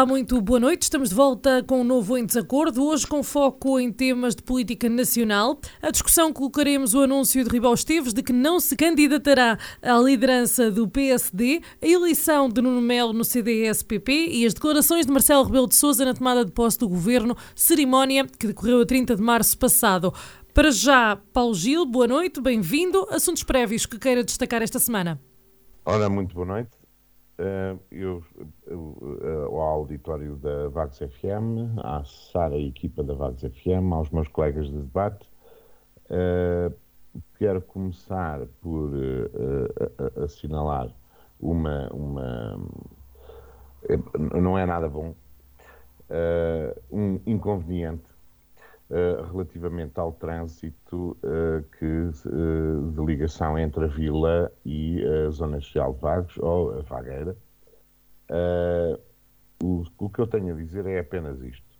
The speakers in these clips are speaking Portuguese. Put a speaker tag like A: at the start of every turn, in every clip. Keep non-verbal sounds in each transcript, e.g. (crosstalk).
A: Olá, muito boa noite. Estamos de volta com um novo Em Desacordo, hoje com foco em temas de política nacional. A discussão colocaremos o anúncio de Ribal Esteves de que não se candidatará à liderança do PSD, a eleição de Nuno Melo no CDS-PP e as declarações de Marcelo Rebelo de Sousa na tomada de posse do governo, cerimónia que decorreu a 30 de março passado. Para já, Paulo Gil, boa noite, bem-vindo. Assuntos prévios que queira destacar esta semana.
B: Ora, muito boa noite. Uh, eu, ao auditório da Vagos FM, a acessar a equipa da Vagos FM, aos meus colegas de debate, uh, quero começar por assinalar uma, uma. não é nada bom, um inconveniente Uh, relativamente ao trânsito uh, que, uh, de ligação entre a Vila e a Zona Social de Vagos, ou a Vagueira. O, o, que eu tenho a dizer é apenas isto.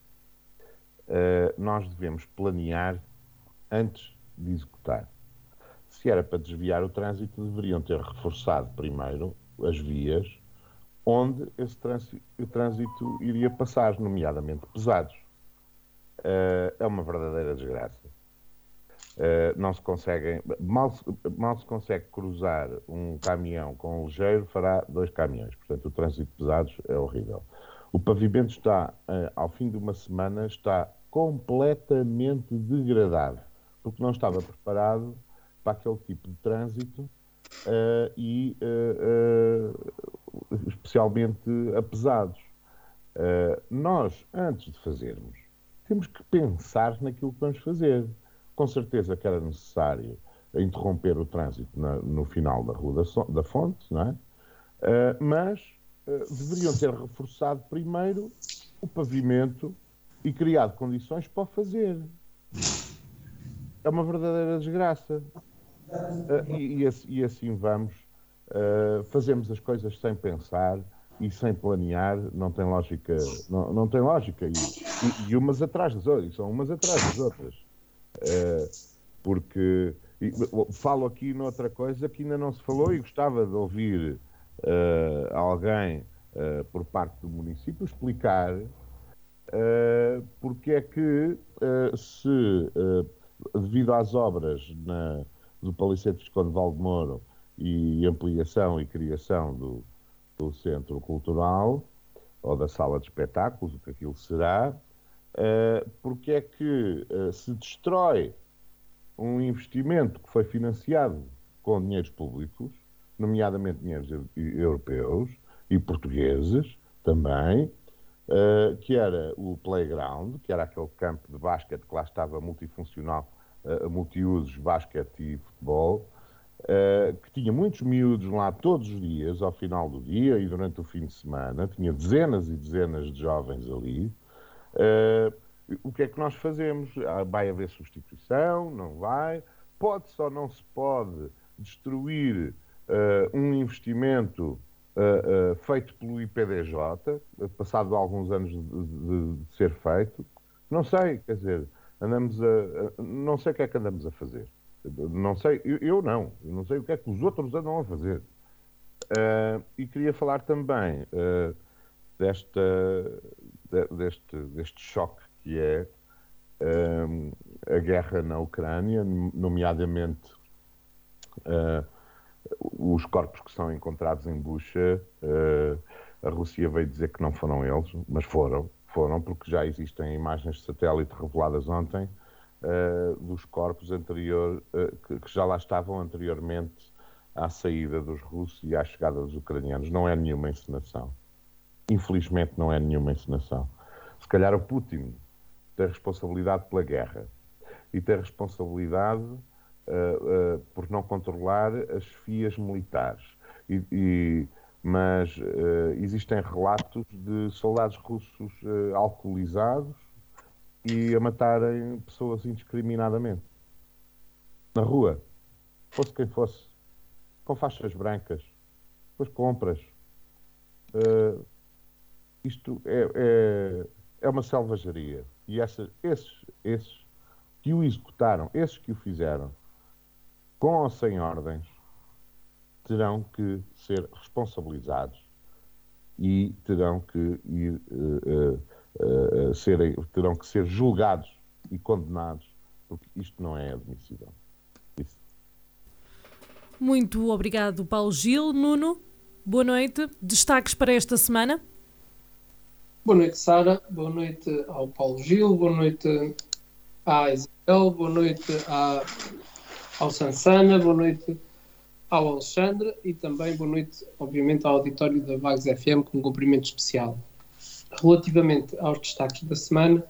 B: nós devemos planear antes de executar. Se era para desviar o trânsito, deveriam ter reforçado primeiro as vias onde esse trânsito, o trânsito iria passar, nomeadamente pesados uh, é uma verdadeira desgraça. Uh, não se conseguem, mal se, mal se consegue cruzar um caminhão com um ligeiro, fará dois caminhões. Portanto, o trânsito de pesados é horrível. O pavimento está, uh, ao fim de uma semana, está completamente degradado, porque não estava preparado para aquele tipo de trânsito uh, e especialmente a pesados. nós, antes de fazermos temos que pensar naquilo que vamos fazer. Com certeza que era necessário interromper o trânsito na, no final da Rua da, so, da Fonte, não é? Uh, mas uh, deveriam ter reforçado primeiro o pavimento e criado condições para o fazer. É uma verdadeira desgraça. Uh, e, e, e, assim vamos. fazemos as coisas sem pensar e sem planear não tem lógica, não, não tem lógica. E, e, e, umas atrás das outras, são umas atrás das outras. Uh, porque falo aqui noutra coisa que ainda não se falou e gostava de ouvir uh, alguém uh, por parte do município explicar porque é que se devido às obras na, do Palicete Visconde Valdemoro e ampliação e criação do, do centro cultural ou da sala de espetáculos, o que aquilo será, uh, porque é que uh, se destrói um investimento que foi financiado com dinheiros públicos, nomeadamente dinheiros europeus e portugueses também, uh, que era o playground, que era aquele campo de basquete que lá estava multifuncional, multiusos, basquete e futebol, Uh, que tinha muitos miúdos lá todos os dias, ao final do dia e durante o fim de semana, tinha dezenas e dezenas de jovens ali. Uh, o que é que nós fazemos? Ah, vai haver substituição? Não vai? Pode-se ou não se pode destruir uh, um investimento feito pelo IPDJ, passado alguns anos de, de, de, ser feito? Não sei, quer dizer, andamos a, não sei o que é que andamos a fazer. Não sei, eu, eu não, eu não sei o que é que os outros andam a fazer. Uh, e queria falar também uh, desta, de, deste, deste choque que é uh, a guerra na Ucrânia, nomeadamente os corpos que são encontrados em Bucha. a Rússia veio dizer que não foram eles, mas foram, foram porque já existem imagens de satélite reveladas ontem uh, dos corpos anterior, uh, que, que, já lá estavam anteriormente à saída dos russos e à chegada dos ucranianos. Não é nenhuma encenação. Infelizmente, não é nenhuma encenação. Se calhar o Putin tem responsabilidade pela guerra e tem responsabilidade uh, por não controlar as fias militares. E, e mas uh, existem relatos de soldados russos uh, alcoolizados e a matarem pessoas indiscriminadamente na rua, fosse quem fosse, com faixas brancas, com as compras. Uh, isto é, é, é, uma selvageria. E essa, esses, esses que o executaram, esses que o fizeram, com ou sem ordens, terão que ser responsabilizados e terão que ir, uh, uh, uh, serem, terão que ser julgados e condenados, porque isto não é admissível. Isso.
A: Muito obrigado, Paulo Gil. Nuno, boa noite. Destaques para esta semana?
C: Boa noite, Sara. Boa noite ao Paulo Gil. Boa noite à Isabel. Boa noite à, ao Sansana. Boa noite ao Alexandre e também boa noite, obviamente, ao auditório da Vagos FM com um cumprimento especial. Relativamente aos destaques da semana,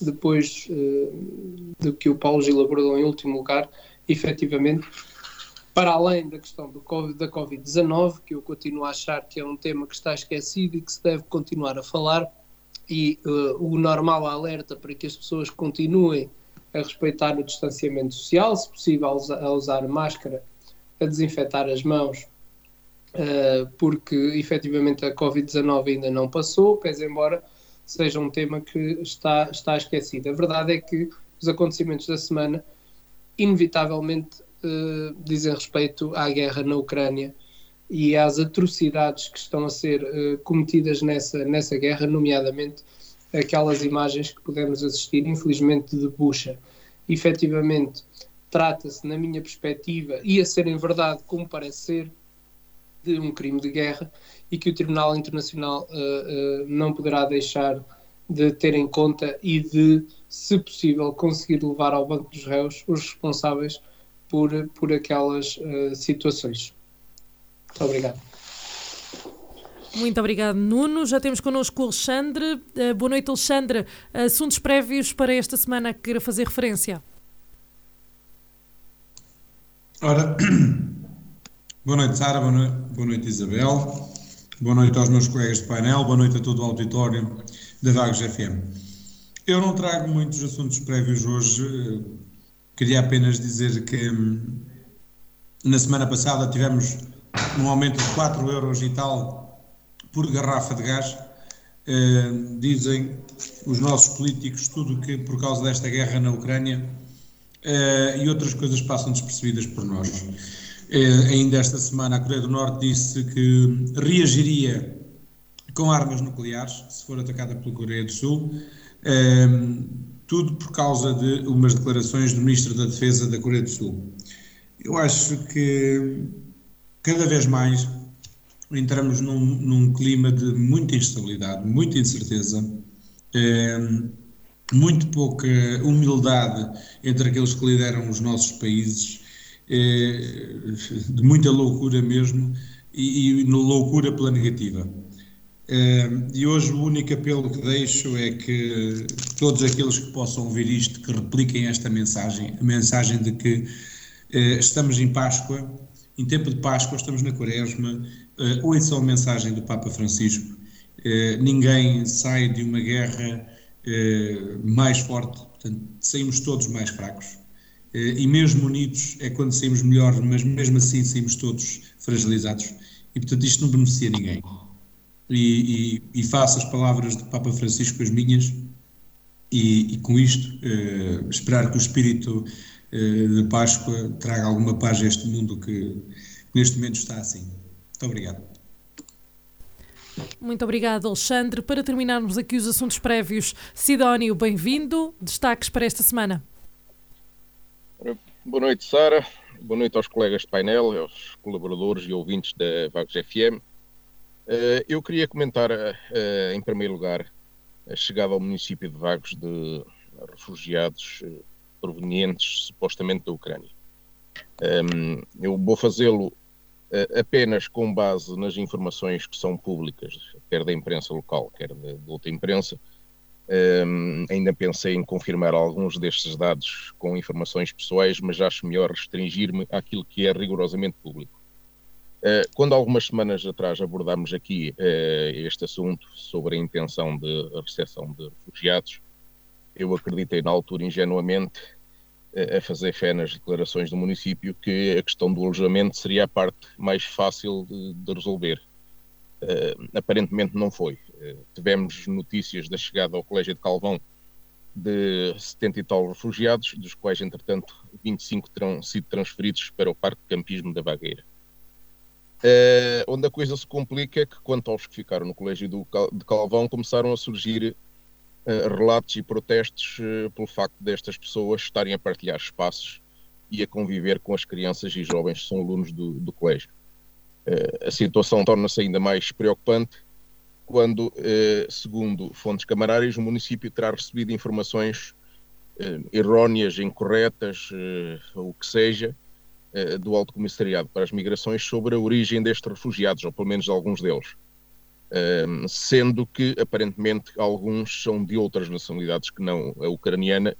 C: depois uh, do que o Paulo Gil abordou em último lugar, efetivamente, para além da questão COVID, da Covid-19, que eu continuo a achar que é um tema que está esquecido e que se deve continuar a falar, e uh, o normal alerta para que as pessoas continuem a respeitar o distanciamento social, se possível a usar máscara a desinfetar as mãos, uh, porque efetivamente a Covid-19 ainda não passou, pese embora seja um tema que está, está esquecido. A verdade é que os acontecimentos da semana, inevitavelmente, uh, dizem respeito à guerra na Ucrânia e às atrocidades que estão a ser uh, cometidas nessa, nessa guerra, nomeadamente aquelas imagens que podemos assistir, infelizmente, de Bucha. Efetivamente, trata-se, na minha perspectiva, e a ser em verdade como parece ser, de um crime de guerra e que o Tribunal Internacional uh, uh, não poderá deixar de ter em conta e de, se possível, conseguir levar ao banco dos réus os responsáveis por, por aquelas uh, situações. Muito obrigado.
A: Muito obrigado, Nuno. Já temos connosco o Alexandre. boa noite, Alexandre. Assuntos prévios para esta semana que queira fazer referência?
D: Ora, (coughs) boa noite, Sara, boa noite, boa noite, Isabel, boa noite aos meus colegas de painel, boa noite a todo o auditório da Vagos FM. Eu não trago muitos assuntos prévios hoje, queria apenas dizer que hum, na semana passada tivemos um aumento de 4 euros e tal por garrafa de gás. Uh, dizem os nossos políticos tudo que por causa desta guerra na Ucrânia uh, e outras coisas passam despercebidas por nós. Uh, ainda esta semana a Coreia do Norte disse que reagiria com armas nucleares se for atacada pela Coreia do Sul, tudo por causa de umas declarações do Ministro da Defesa da Coreia do Sul. Eu acho que cada vez mais entramos num, num clima de muita instabilidade, muita incerteza muito pouca humildade entre aqueles que lideram os nossos países, é, de muita loucura mesmo, e, e loucura pela negativa. E hoje o único apelo que deixo é que todos aqueles que possam ouvir isto, que repliquem esta mensagem, a mensagem de que é, estamos em Páscoa, em tempo de Páscoa, estamos na Quaresma, ouçam a mensagem do Papa Francisco. ninguém sai de uma guerra eh, mais forte, portanto, saímos todos mais fracos. Eh, e mesmo unidos é quando saímos melhor, mas mesmo assim saímos todos fragilizados. E, portanto, isto não beneficia ninguém. E, e, e faço as palavras do Papa Francisco as minhas, e, e com isto, eh, esperar que o espírito de Páscoa traga alguma paz a este mundo que neste momento está assim. Muito obrigado.
A: Muito obrigado, Alexandre. Para terminarmos aqui os assuntos prévios, Sidónio, bem-vindo. Destaques para esta semana.
E: Boa noite, Sara. Boa noite aos colegas de painel, aos colaboradores e ouvintes da Vagos FM. Eh, eu queria comentar, eh, em primeiro lugar, a chegada ao município de Vagos de refugiados eh, provenientes supostamente da Ucrânia. Ehm, eu vou fazê-lo apenas com base nas informações que são públicas, quer da imprensa local, quer de, outra imprensa. Um, ainda pensei em confirmar alguns destes dados com informações pessoais, mas acho melhor restringir-me àquilo que é rigorosamente público. Quando algumas semanas atrás abordámos aqui este assunto sobre a intenção de recepção de refugiados, eu acreditei na altura ingenuamente a fazer fé nas declarações do município que a questão do alojamento seria a parte mais fácil de, de resolver. Uh, aparentemente não foi. Uh, tivemos notícias da chegada ao Colégio de Calvão de 70 e tal refugiados, dos quais, entretanto, 25 terão sido transferidos para o Parque de Campismo da Vagueira. Uh, onde a coisa se complica é que, quanto aos que ficaram no Colégio do, de Calvão, começaram a surgir uh, relatos e protestos uh, pelo facto destas pessoas estarem a partilhar espaços e a conviver com as crianças e jovens que são alunos do, do colégio. a situação torna-se ainda mais preocupante quando, segundo fontes camarárias, o município terá recebido informações erróneas, incorretas, o que seja, do Alto Comissariado para as Migrações sobre a origem destes refugiados, ou pelo menos de alguns deles. Ehm, sendo que, aparentemente, alguns são de outras nacionalidades que não a ucraniana,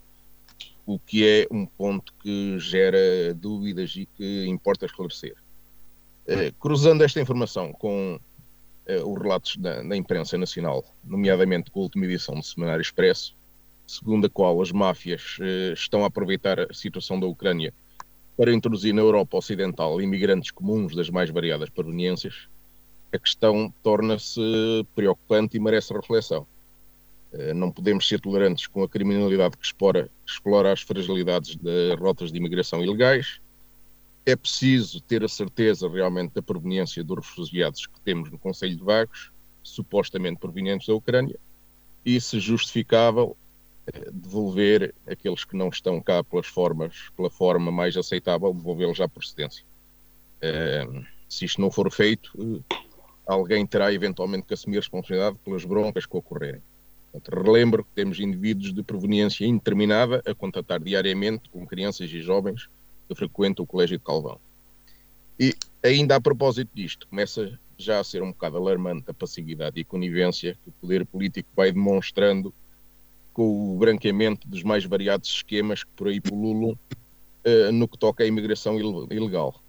E: o que é um ponto que gera dúvidas e que importa esclarecer. Eh, cruzando esta informação com uh, os relatos da, da, imprensa nacional, nomeadamente com a última edição do Semanário Expresso, segundo a qual as máfias estão a aproveitar a situação da Ucrânia para introduzir na Europa Ocidental imigrantes comuns das mais variadas proveniências, a questão torna-se preocupante e merece reflexão. Eh, não podemos ser tolerantes com a criminalidade que explora, explora as fragilidades das rotas de imigração ilegais. É preciso ter a certeza realmente da proveniência dos refugiados que temos no Conselho de Vagos, supostamente provenientes da Ucrânia, e, se justificável, devolver aqueles que não estão cá pelas formas, pela forma mais aceitável, devolvê-los à procedência. Uh, se isto não for feito, alguém terá eventualmente que assumir responsabilidade pelas broncas que ocorrerem. Portanto, relembro que temos indivíduos de proveniência indeterminada a contatar diariamente com crianças e jovens que frequentam o Colégio de Calvão. E ainda a propósito disto, começa já a ser um bocado alarmante a passividade e conivência que o poder político vai demonstrando com o branqueamento dos mais variados esquemas que por aí pululam uh, no que toca à imigração ilegal.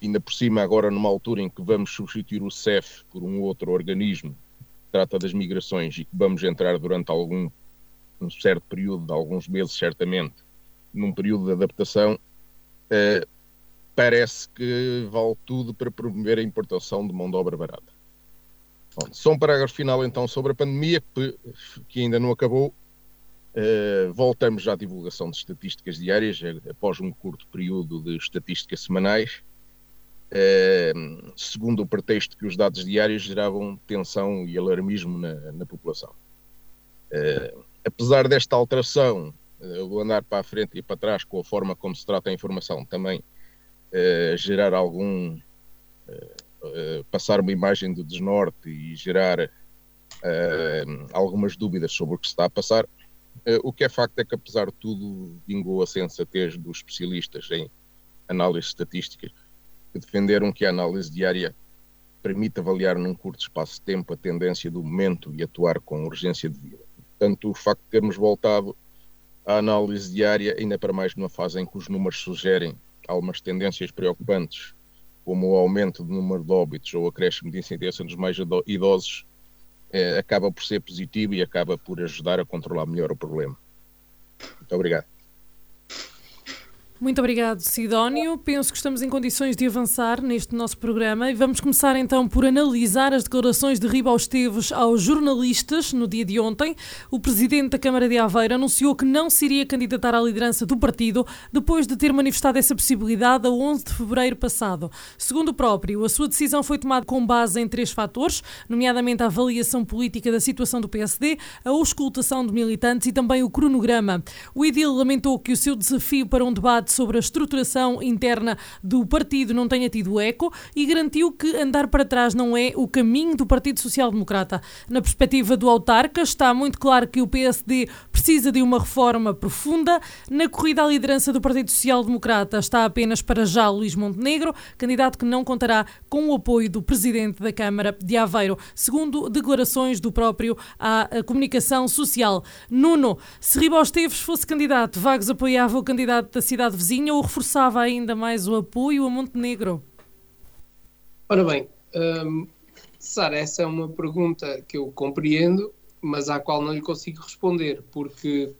E: Ainda por cima, agora numa altura em que vamos substituir o CEF por um outro organismo que trata das migrações e que vamos entrar durante algum um certo período, de alguns meses certamente, num período de adaptação, uh, parece que vale tudo para promover a importação de mão de obra barata. Só um parágrafo final então sobre a pandemia, que ainda não acabou. Uh, voltamos à divulgação de estatísticas diárias, eh, após um curto período de estatísticas semanais, uh, segundo o pretexto que os dados diários geravam tensão e alarmismo na, na população. Uh, apesar desta alteração, o andar para a frente e para trás com a forma como se trata a informação também gerar algum eh, passar uma imagem de desnorte e gerar uh, algumas dúvidas sobre o que se está a passar. Uh, o que é facto é que, apesar de tudo, vingou a sensatez dos especialistas em análise estatística, que defenderam que a análise diária permite avaliar num curto espaço de tempo a tendência do momento e atuar com urgência de vida. Portanto, o facto de termos voltado à análise diária, ainda para mais numa fase em que os números sugerem algumas tendências preocupantes como o aumento do número de óbitos ou acréscimo de incidência nos mais idosos, é, acaba por ser positivo e acaba por ajudar a controlar melhor o problema. Muito obrigado.
A: Muito obrigado, Sidónio. Penso que estamos em condições de avançar neste nosso programa e vamos começar então por analisar as declarações de Riba Esteves aos jornalistas no dia de ontem. O presidente da Câmara de Aveiro anunciou que não se iria candidatar à liderança do partido depois de ter manifestado essa possibilidade a 11 de fevereiro passado. Segundo o próprio, a sua decisão foi tomada com base em três fatores, nomeadamente a avaliação política da situação do PSD, a auscultação de militantes e também o cronograma. O Edil lamentou que o seu desafio para um debate debate sobre a estruturação interna do partido não tenha tido eco e garantiu que andar para trás não é o caminho do Partido Social Democrata. Na perspectiva do autarca, está muito claro que o PSD precisa de uma reforma profunda. Na corrida à liderança do Partido Social Democrata está apenas para já Luís Montenegro, candidato que não contará com o apoio do presidente da Câmara de Aveiro, segundo declarações do próprio à comunicação social. Nuno, se Ribó Esteves fosse candidato, Vagos apoiava o candidato da cidade vizinha ou reforçava ainda mais o apoio a Montenegro?
C: Ora bem, um, Sara, essa é uma pergunta que eu compreendo, mas à qual não lhe consigo responder, porque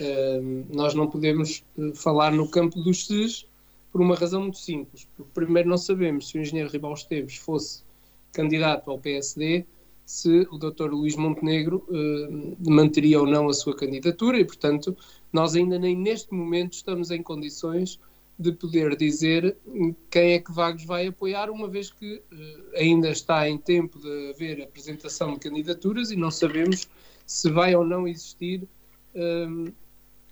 C: um, nós não podemos eh, falar no campo dos SES por uma razão muito simples. Primeiro, não sabemos se o engenheiro Ribal Esteves fosse candidato ao PSD, se o Dr. Luís Montenegro uh, manteria ou não a sua candidatura e, portanto, nós ainda nem neste momento estamos em condições de poder dizer quem é que Vagos vai apoiar, uma vez que uh, ainda está em tempo de haver apresentação de candidaturas e não sabemos se vai ou não existir um,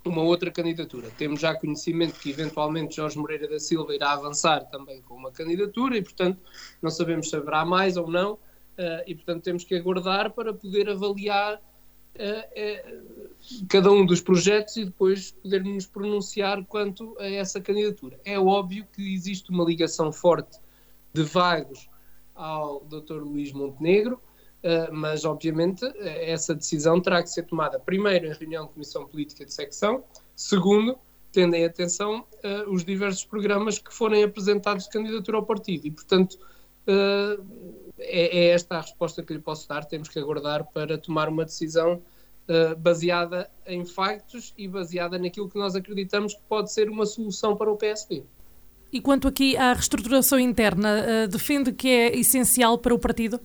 C: uma outra candidatura. Temos já conhecimento que eventualmente Jorge Moreira da Silva irá avançar também com uma candidatura e, portanto, não sabemos se haverá mais ou não, uh, e, portanto, temos que aguardar para poder avaliar cada um dos projetos e depois podermos pronunciar quanto a essa candidatura. É óbvio que existe uma ligação forte de Vagos ao Dr. Luís Montenegro, mas obviamente essa decisão terá que ser tomada primeiro em reunião de comissão política de secção, segundo, tendo em atenção os diversos programas que forem apresentados de candidatura ao partido e portanto é, é, esta a resposta que lhe posso dar. Temos que aguardar para tomar uma decisão uh, baseada em factos e baseada naquilo que nós acreditamos que pode ser uma solução para o PSD.
A: E quanto aqui à reestruturação interna, uh, defende que é essencial para o partido?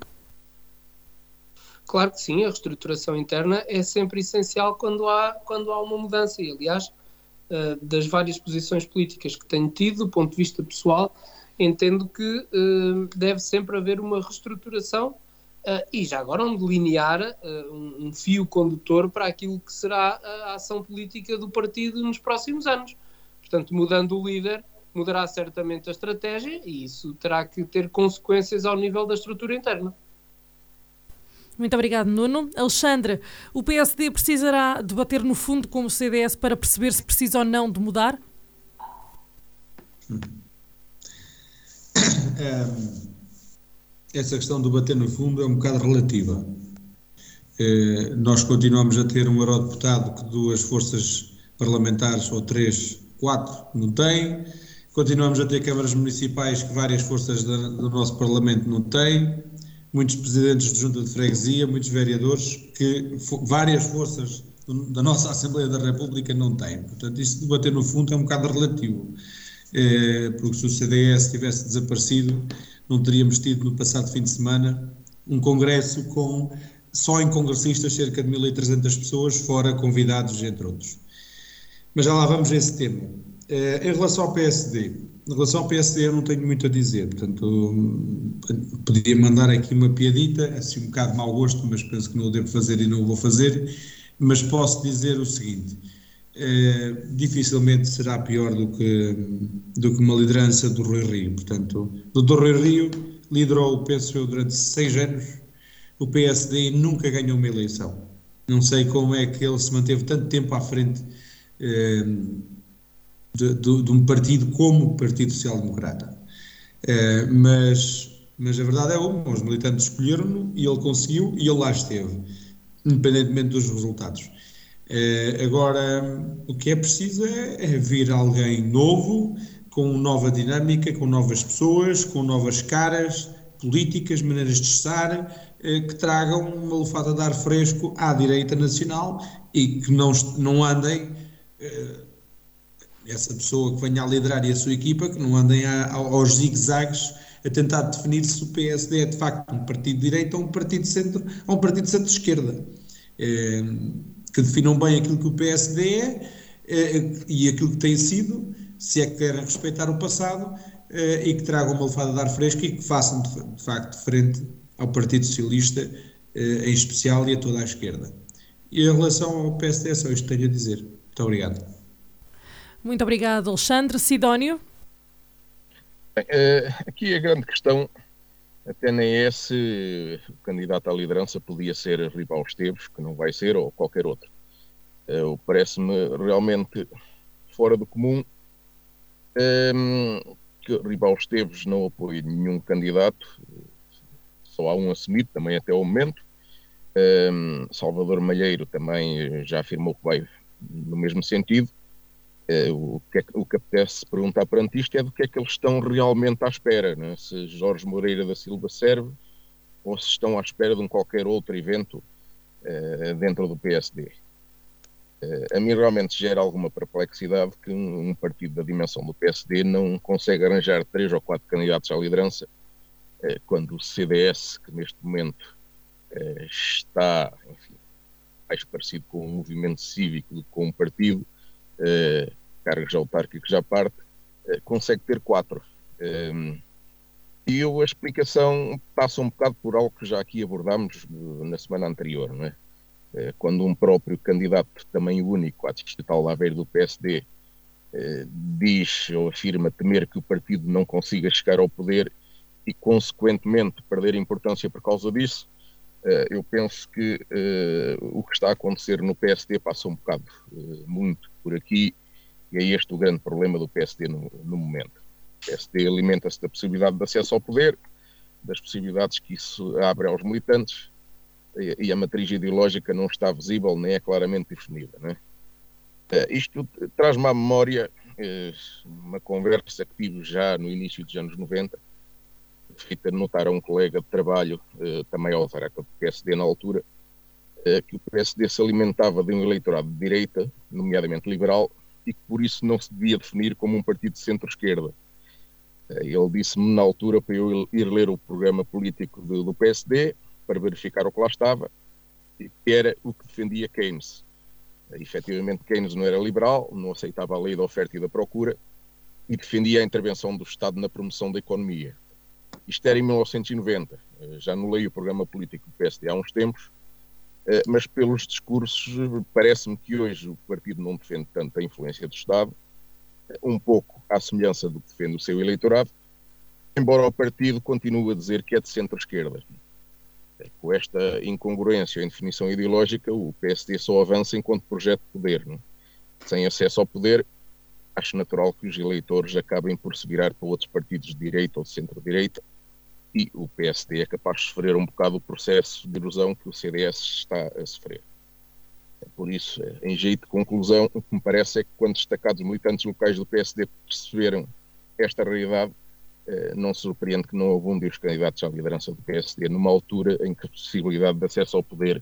C: Claro que sim, a reestruturação interna é sempre essencial quando há, quando há uma mudança. E, aliás, uh, das várias posições políticas que tenho tido, do ponto de vista pessoal, entendo que uh, deve sempre haver uma reestruturação uh, e já agora um delinear uh, um, um, fio condutor para aquilo que será a ação política do partido nos próximos anos. Portanto, mudando o líder, mudará certamente a estratégia e isso terá que ter consequências ao nível da estrutura interna.
A: Muito obrigado, Nuno. Alexandre, o PSD precisará debater no fundo com o CDS para perceber se precisa ou não de mudar?
D: Hum essa questão do bater no fundo é um bocado relativa. Eh, nós continuamos a ter um eurodeputado que duas forças parlamentares, ou três, quatro, não têm. Continuamos a ter câmaras municipais que várias forças do nosso Parlamento não têm. Muitos presidentes de junta de freguesia, muitos vereadores que várias forças da nossa Assembleia da República não têm. Portanto, isso de bater no fundo é um bocado relativo. Eh, porque se o CDS tivesse desaparecido, não teríamos tido no passado fim de semana um congresso com só em congressistas cerca de 1.300 pessoas, fora convidados, entre outros. Mas já lá vamos a esse tema. Eh, em relação ao PSD, em relação ao PSD eu não tenho muito a dizer, portanto podia mandar aqui uma piadita, assim um bocado de mau gosto, mas penso que não o devo fazer e não o vou fazer, mas posso dizer o seguinte, é, dificilmente será pior do que, do que uma liderança do Rui Rio. Portanto, o Dr. Rui Rio liderou, penso eu, durante seis anos o PSD e nunca ganhou uma eleição. Não sei como é que ele se manteve tanto tempo à frente é, de, de, de, um partido como o Partido Social Democrata. É, mas, mas a verdade é uma, os militantes escolheram-no e ele conseguiu e ele lá esteve, independentemente dos resultados. Uh, agora, o que é preciso é, é vir alguém novo, com nova dinâmica, com novas pessoas, com novas caras políticas, maneiras de estar, uh, que tragam uma lufada de ar fresco à direita nacional e que não, não andem, uh, essa pessoa que venha a liderar e a sua equipa, que não andem aos zigue-zagues a tentar definir se o PSD é de facto um partido de direita ou um partido de centro, ou um partido de centro-esquerda que definam bem aquilo que o PSD é, é e aquilo que tem sido, se é que querem respeitar o passado, é, e que tragam uma lefada de ar fresco e que façam de, facto frente ao Partido Socialista é, em especial e a toda a esquerda. E em relação ao PSD é só isto que tenho a dizer. Muito obrigado.
A: Muito obrigado, Alexandre. Sidónio?
E: Bem, aqui a grande questão até nem se o candidato à liderança podia ser Ribal Esteves, que não vai ser, ou qualquer outro. Uh, Parece-me realmente fora do comum um, ehm, que Ribal Esteves não apoie nenhum candidato, só há um assumido também até o momento. Um, ehm, Salvador Malheiro também já afirmou que vai no mesmo sentido. O, que é, o que apetece perguntar perante isto é do que é que eles estão realmente à espera, né? se Jorge Moreira da Silva serve ou se estão à espera de um qualquer outro evento uh, dentro do PSD. Uh, a mim realmente gera alguma perplexidade que um, um, partido da dimensão do PSD não consegue arranjar três ou quatro candidatos à liderança, uh, quando o CDS, que neste momento está, enfim, mais parecido com um movimento cívico do que com um partido, cargos autárquicos à parte, consegue ter quatro. E eu, a explicação passa um bocado por algo que já aqui abordámos eh, na semana anterior, não é? Eh, quando um próprio candidato, também único, à distrital Aveiro do PSD, eh, diz ou afirma temer que o partido não consiga chegar ao poder e, consequentemente, perder importância por causa disso, eu penso que o que está a acontecer no PSD passa um bocado muito por aqui e é este o grande problema do PSD no, no momento. O PSD alimenta-se da possibilidade de acesso ao poder, das possibilidades que isso abre aos militantes, e, a matriz ideológica não está visível nem é claramente definida. Né? Isto traz-me à memória uma conversa que tive já no início dos anos 90, feita notar a um colega de trabalho, uh, também autarca do PSD na altura, que o PSD se alimentava de um eleitorado de direita, nomeadamente liberal, e que por isso não se devia definir como um partido de centro-esquerda ele disse-me na altura para eu ir ler o programa político do, PSD para verificar o que lá estava, que era o que defendia Keynes. E, efetivamente, Keynes não era liberal, não aceitava a lei da oferta e da procura e defendia a intervenção do Estado na promoção da economia. Isto era em 1990. Já não leio o programa político do PSD há uns tempos, eh, mas pelos discursos parece-me que hoje o partido não defende tanto a influência do Estado um pouco à semelhança do que defende o seu eleitorado, embora o partido continue a dizer que é de centro-esquerda. Com esta incongruência em definição ideológica, o PSD só avança enquanto projeto de poder. Não? Sem acesso ao poder, acho natural que os eleitores acabem por se virar para outros partidos de direita ou de centro-direita e o PSD é capaz de sofrer um bocado o processo de erosão que o CDS está a sofrer. Por isso, em jeito de conclusão, o que me parece é que quando destacados militantes locais do PSD perceberam esta realidade, eh, não surpreende que não houve um dos candidatos à liderança do PSD numa altura em que a possibilidade de acesso ao poder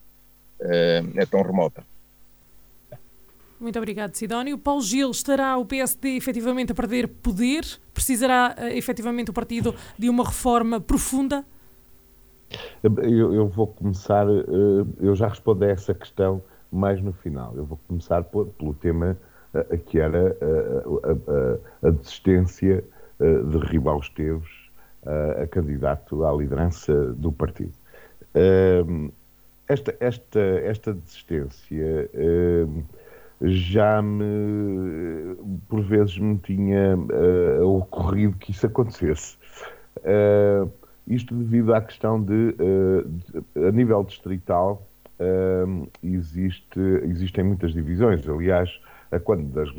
E: eh, é tão remota.
A: Muito obrigado, Sidónio. Paulo Gil, estará o PSD efetivamente a perder poder? Precisará eh, efetivamente o partido de uma reforma profunda?
B: Eu, eu vou começar, eu já respondo a essa questão mais no final. Eu vou começar por, pelo tema uh, que era uh, a, a, desistência de Ribal Esteves a candidato à liderança do partido. esta, esta, esta desistência já me, por vezes, me tinha ocorrido que isso acontecesse. isto devido à questão de, de a nível distrital, uh, existe, existem muitas divisões. Aliás, a quando das,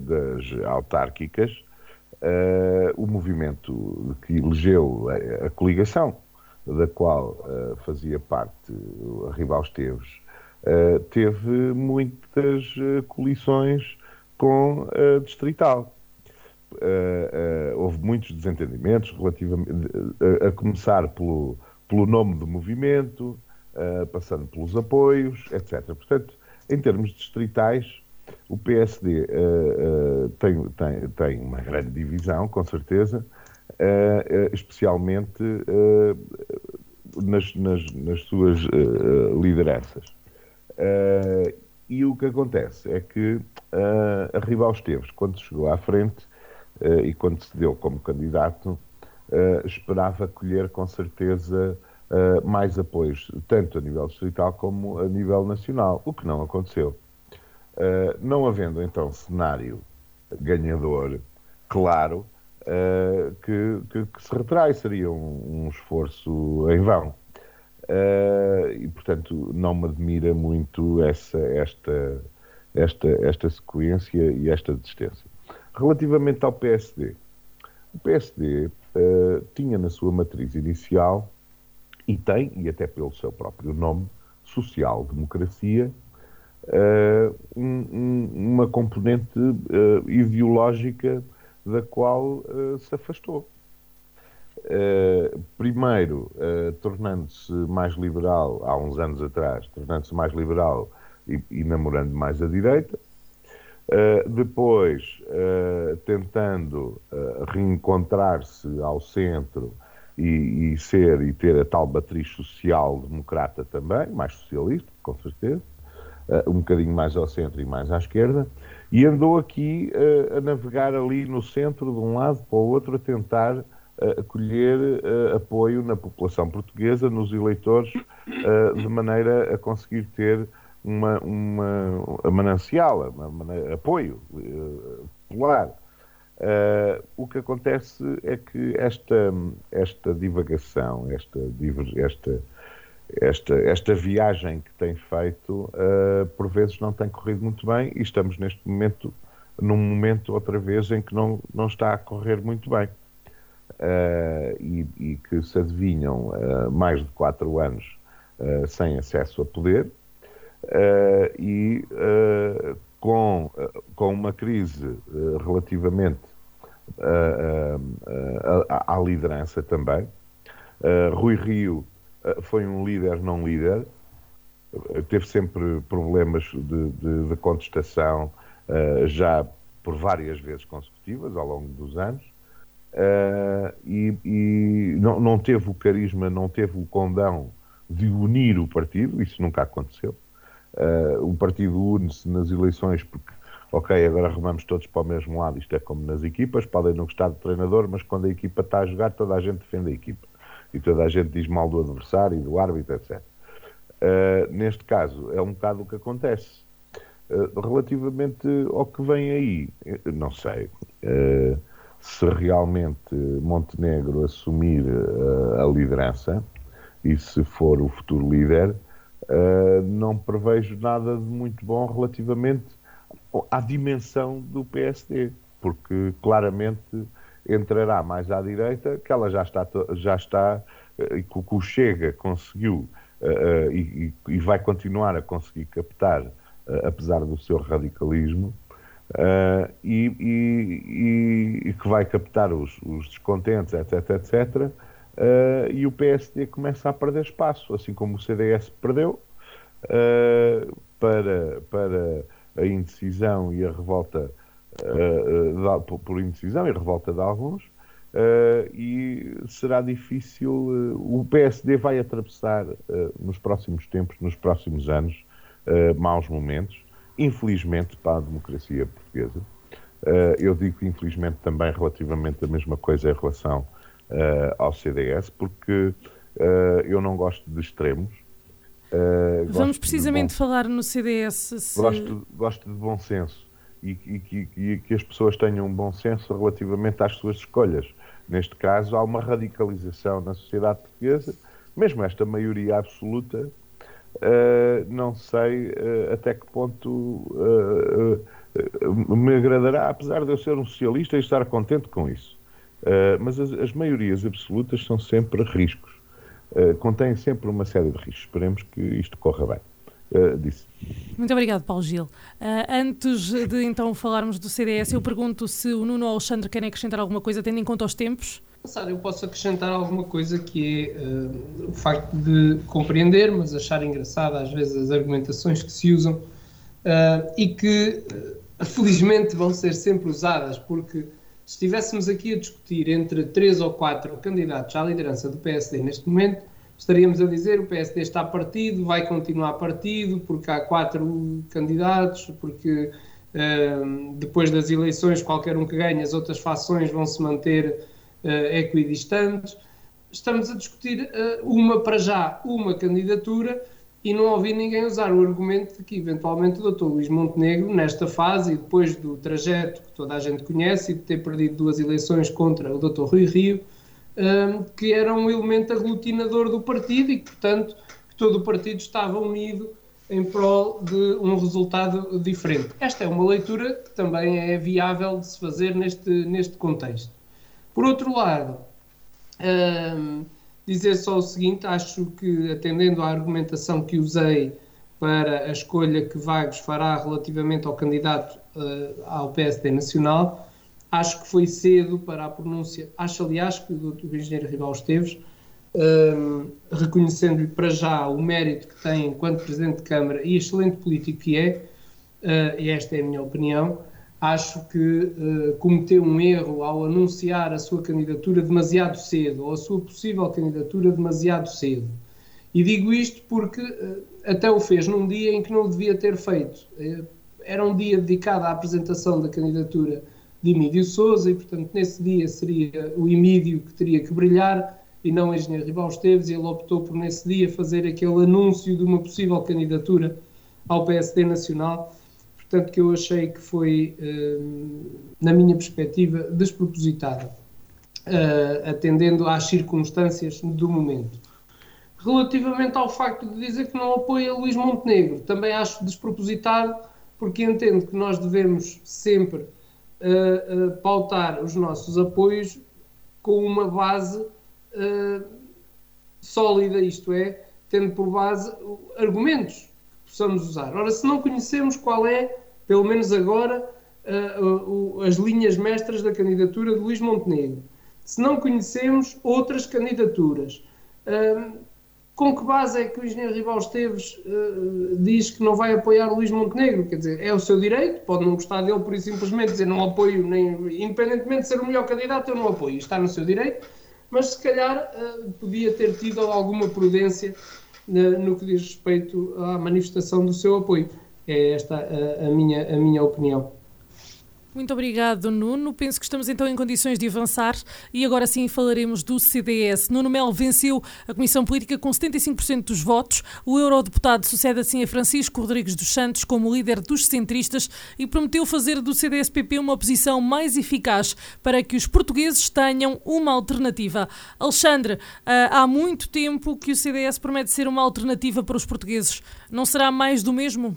B: das autárquicas, uh, o movimento que elegeu a, a coligação, da qual uh, fazia parte a Rival Esteves, uh, teve muitas colições com a Distrital. houve muitos desentendimentos relativamente a começar pelo, pelo nome do movimento, passando pelos apoios, etc. Portanto, em termos distritais, o PSD tem, tem, tem uma grande divisão, com certeza, especialmente nas, nas, nas, suas lideranças. E o que acontece é que uh, a Rival Esteves, quando chegou à frente e quando se deu como candidato, esperava colher com certeza uh, mais apoios, tanto a nível distrital como a nível nacional, o que não aconteceu. Uh, não havendo então cenário ganhador claro, uh, que, que, que, se retrai, seria um, um esforço em vão. E portanto não me admira muito essa, esta, esta, esta sequência e esta desistência. Relativamente ao PSD, o PSD uh, tinha na sua matriz inicial e tem, e até pelo seu próprio nome, social-democracia, uh, um, uma componente ideológica da qual se afastou. Primeiro, tornando-se mais liberal, há uns anos atrás, tornando-se mais liberal e, e namorando mais a direita, Uh, depois, uh, tentando uh, reencontrar-se ao centro e, e, ser e ter a tal matriz social-democrata também, mais socialista, com certeza, um bocadinho mais ao centro e mais à esquerda, e andou aqui a navegar ali no centro, de um lado para o outro, a tentar acolher apoio na população portuguesa, nos eleitores, de maneira a conseguir ter uma, uma, a manancial, uma, uma, apoio uh, popular. Uh, o que acontece é que esta, esta divagação, esta, esta, esta, esta viagem que tem feito, uh, por vezes não tem corrido muito bem e estamos neste momento, num momento outra vez em que não, não está a correr muito bem. Uh, e, e, que se adivinham mais de quatro anos sem acesso a poder, e com, com uma crise eh, relativamente à liderança também. Rui Rio foi um líder não líder, teve sempre problemas de, de, de contestação já por várias vezes consecutivas ao longo dos anos. Uh, e, e não, não, teve o carisma, não teve o condão de unir o partido, isso nunca aconteceu. Uh, o partido une-se nas eleições porque, ok, agora arrumamos todos para o mesmo lado, isto é como nas equipas, podem não gostar do treinador, mas quando a equipa está a jogar, toda a gente defende a equipa. E toda a gente diz mal do adversário e do árbitro, etc. Uh, ah, neste caso, é um bocado o que acontece. Uh, relativamente ao que vem aí, não sei se realmente Montenegro assumir a liderança e se for o futuro líder, Uh, não prevejo nada de muito bom relativamente à dimensão do PSD, porque claramente entrará mais à direita, que ela já está, já está uh, e que o Chega conseguiu e, vai continuar a conseguir captar, apesar do seu radicalismo, e, e, e, que vai captar os, os descontentes, etc, etc, uh, e o PSD começa a perder espaço, assim como o CDS perdeu, uh, para, para a indecisão e a revolta, uh, por, indecisão e revolta de alguns, e será difícil, o PSD vai atravessar nos próximos tempos, nos próximos anos, maus momentos, infelizmente para a democracia portuguesa. eu digo infelizmente também relativamente a mesma coisa em relação uh, ao CDS, porque uh, eu não gosto de extremos.
A: Vamos precisamente bom, falar no CDS. Se...
B: Gosto, gosto de bom senso e, e, e, e, que as pessoas tenham um bom senso relativamente às suas escolhas. Neste caso, há uma radicalização na sociedade portuguesa, mesmo esta maioria absoluta. Uh, não sei uh, até que ponto uh, me agradará, apesar de eu ser um socialista e estar contente com isso. Mas as, as, maiorias absolutas são sempre riscos. Contêm sempre uma série de riscos. Esperemos que isto corra bem. Disse.
A: Muito obrigado, Paulo Gil. Antes de então falarmos do CDS, eu pergunto se o Nuno ou o Alexandre querem acrescentar alguma coisa, tendo em conta os tempos.
C: Eu posso acrescentar alguma coisa que é uh, o facto de compreender, mas achar engraçada às vezes as argumentações que se usam e que felizmente vão ser sempre usadas, porque se estivéssemos aqui a discutir entre três ou quatro candidatos à liderança do PSD neste momento, estaríamos a dizer o PSD está partido, vai continuar partido, porque há quatro candidatos, porque uh, depois das eleições, qualquer um que ganhe, as outras fações vão se manter uh, equidistantes. Estamos a discutir uh, uma para já, uma candidatura e não ouvi ninguém usar o argumento de que eventualmente o Dr. Luís Montenegro, nesta fase e depois do trajeto que toda a gente conhece e de ter perdido duas eleições contra o Dr. Rui Rio, um, que era um elemento aglutinador do partido e que, portanto, que todo o partido estava unido em prol de um resultado diferente. Esta é uma leitura que também é viável de se fazer neste, neste contexto. Por outro lado, um, dizer só o seguinte: acho que, atendendo à argumentação que usei para a escolha que Vagos fará relativamente ao candidato uh, ao PSD Nacional. Acho que foi cedo para a pronúncia. Acho, aliás, que o Dr. Engenheiro Rival Esteves, um, reconhecendo-lhe para já o mérito que tem enquanto Presidente de Câmara e excelente político que é, uh, e esta é a minha opinião, acho que uh, cometeu um erro ao anunciar a sua candidatura demasiado cedo, ou a sua possível candidatura demasiado cedo. E digo isto porque uh, até o fez num dia em que não o devia ter feito. Uh, era um dia dedicado à apresentação da candidatura de Emílio Souza e, portanto, nesse dia seria o Emílio que teria que brilhar e não o engenheiro Ribal Esteves, e ele optou por, nesse dia, fazer aquele anúncio de uma possível candidatura ao PSD Nacional portanto, que eu achei que foi, eh, na minha perspectiva, despropositada, eh, atendendo às circunstâncias do momento. Relativamente ao facto de dizer que não apoia Luís Montenegro, também acho despropositado, porque entendo que nós devemos sempre uh, pautar os nossos apoios com uma base sólida, isto é, tendo por base argumentos possamos usar. Ora, se não conhecemos qual é, pelo menos agora, uh, as linhas mestras da candidatura de Luís Montenegro, se não conhecemos outras candidaturas, uh, com que base é que o engenheiro Rival Esteves diz que não vai apoiar o Luís Montenegro? Quer dizer, é o seu direito, pode não gostar dele por simplesmente dizer não apoio, nem, independentemente de ser o melhor candidato, eu não apoio, está no seu direito, mas se calhar podia ter tido alguma prudência no que diz respeito à manifestação do seu apoio. É esta a, a minha, a minha opinião.
A: Muito obrigado, Nuno. Penso que estamos então em condições de avançar e agora sim falaremos do CDS. Nuno Melo venceu a Comissão Política com 75% dos votos. O eurodeputado sucede assim a Francisco Rodrigues dos Santos como líder dos centristas e prometeu fazer do CDS-PP uma oposição mais eficaz para que os portugueses tenham uma alternativa. Alexandre, ah, há muito tempo que o CDS promete ser uma alternativa para os portugueses. Não será mais do mesmo?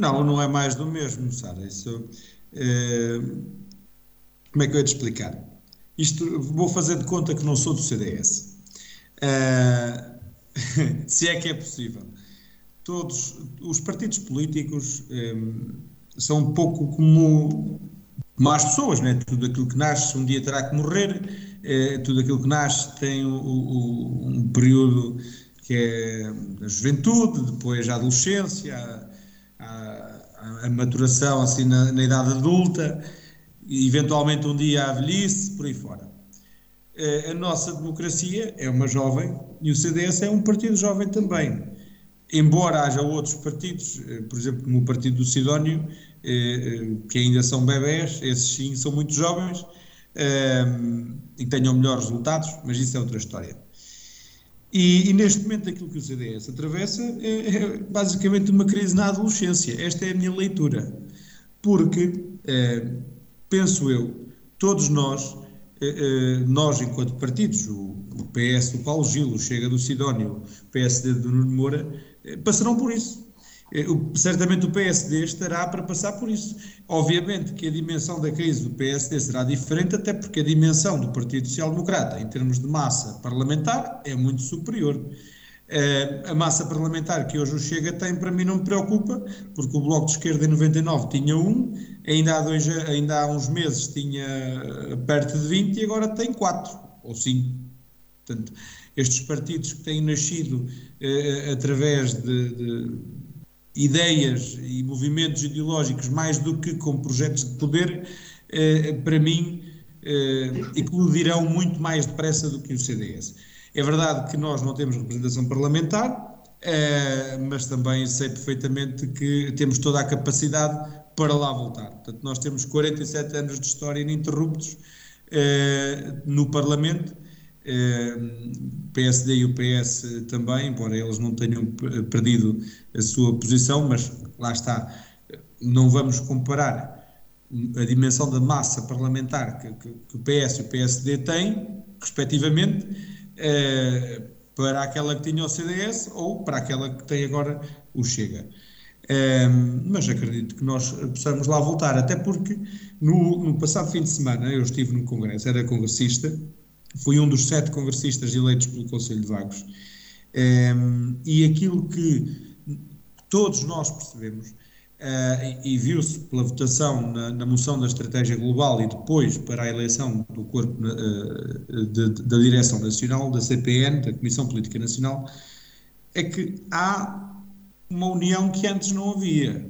D: Não, não é mais do mesmo, Sara. Isso, é, como é que eu ia te explicar? Isto, vou fazer de conta que não sou do CDS. É, (laughs) se é que é possível. Todos os partidos políticos é, são um pouco como, como as pessoas, né? tudo aquilo que nasce um dia terá que morrer, tudo aquilo que nasce tem o, o, um período que é a juventude, depois a adolescência, a maturação assim na, na, idade adulta, e eventualmente um dia a velhice, por aí fora. Eh, a nossa democracia é uma jovem e o CDS é um partido jovem também. Embora haja outros partidos, eh, por exemplo, como o partido do Sidónio, eh, que ainda são bebés, esses sim são muito jovens e tenham melhores resultados, mas isso é outra história. E, e, neste momento aquilo que o CDS atravessa é, é, basicamente uma crise na adolescência. Esta é a minha leitura. Porque, é, penso eu, todos nós, é, é nós enquanto partidos, o, PS do Paulo Gil, o Chega do Sidónio, o PSD do Nuno Moura, passarão por isso. Eh, certamente o PSD estará para passar por isso. Obviamente que a dimensão da crise do PSD será diferente, até porque a dimensão do Partido Social Democrata, em termos de massa parlamentar, é muito superior. Eh, a massa parlamentar que hoje o Chega tem, para mim, não me preocupa, porque o Bloco de Esquerda em 99 tinha um, ainda há, dois, ainda há uns meses tinha eh, perto de 20 e agora tem quatro ou cinco. Portanto, estes partidos que têm nascido através de, de ideias e movimentos ideológicos mais do que com projetos de poder, eh, para mim, eh, eclodirão muito mais depressa do que o CDS. É verdade que nós não temos representação parlamentar, eh, mas também sei perfeitamente que temos toda a capacidade para lá voltar. Portanto, nós temos 47 anos de história ininterruptos no Parlamento PSD e o PS também, embora eles não tenham perdido a sua posição, mas lá está, não vamos comparar a dimensão da massa parlamentar que, que, que o PS e o PSD têm, respectivamente, eh, para aquela que tinha o CDS ou para aquela que tem agora o Chega. Eh, mas acredito que nós possamos lá voltar, até porque no, no passado fim de semana eu estive no Congresso, era congressista, Fui um dos sete congressistas eleitos pelo Conselho de Vagos. Um, e aquilo que todos nós percebemos, uh, e, e viu-se pela votação na, na, moção da estratégia global e depois para a eleição do corpo uh, de, de, da direção nacional, da CPN, da Comissão Política Nacional, é que há uma união que antes não havia.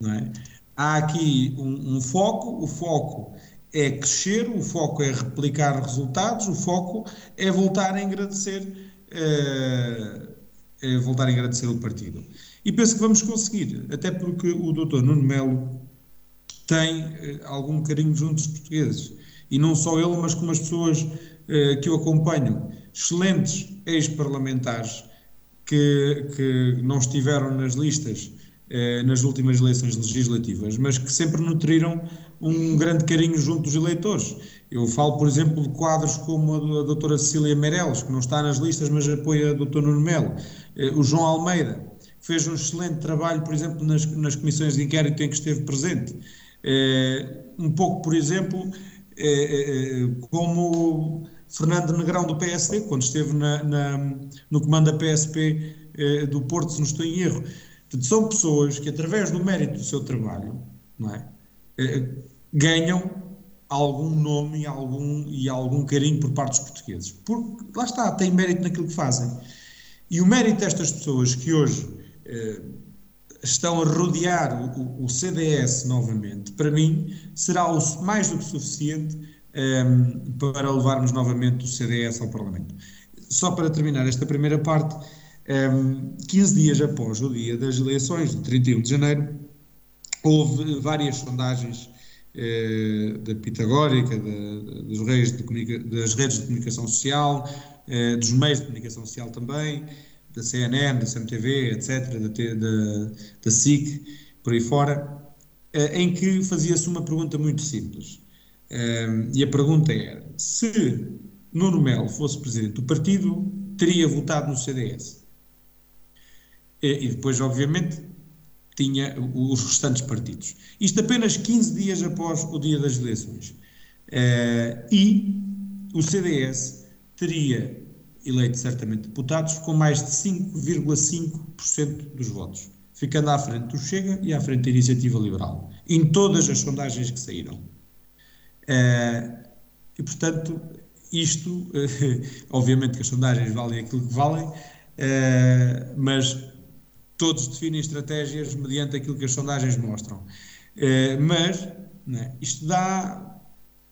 D: Não é? Há aqui um, um foco, o foco é crescer, o foco é replicar resultados, o foco é voltar a agradecer, é, é voltar a agradecer o partido. E penso que vamos conseguir, até porque o Dr. Nuno Melo tem eh, algum carinho junto dos portugueses. E não só ele, mas como as pessoas eh, que o acompanham. Excelentes ex-parlamentares que, que não estiveram nas listas eh, nas últimas eleições legislativas, mas que sempre nutriram um grande carinho junto dos eleitores. Eu falo, por exemplo, de quadros como a, doutora Cecília Meirelles, que não está nas listas, mas apoia o Dr. Nuno Melo, eh, o João Almeida, que fez um excelente trabalho, por exemplo, nas, nas comissões de inquérito em que esteve presente. Eh, um pouco, por exemplo, como Fernando Negrão do PSD, quando esteve na, na, no comando da PSP do Porto, se não estou em erro. Portanto, são pessoas que, através do mérito do seu trabalho, não é? Eh, ganham algum nome e algum, e algum carinho por parte dos portugueses. Porque, lá está, têm mérito naquilo que fazem. E o mérito destas pessoas que hoje eh, estão a rodear o, o, CDS novamente, para mim, será o, mais do que suficiente eh, para levarmos novamente o CDS ao Parlamento. Só para terminar esta primeira parte, um, 15 dias após o dia das eleições, de 31 de janeiro, houve várias sondagens eh, da Pitagórica, da, dos reis de das redes de comunicação social, eh, dos meios de comunicação social também, da CNN, da CMTV, etc., da, da, da SIC, por aí fora, eh, em que fazia-se uma pergunta muito simples. e a pergunta era: se Nuno Melo fosse presidente do partido, teria votado no CDS? e depois, obviamente, tinha os restantes partidos. Isto apenas 15 dias após o dia das eleições. Uh, e o CDS teria eleito certamente deputados com mais de 5,5% dos votos, ficando à frente do Chega e à frente da Iniciativa Liberal, em todas as sondagens que saíram. Uh, e, portanto, isto, uh, (laughs) obviamente que as sondagens valem aquilo que valem, mas todos definem estratégias mediante aquilo que as sondagens mostram. Eh, mas é? isto dá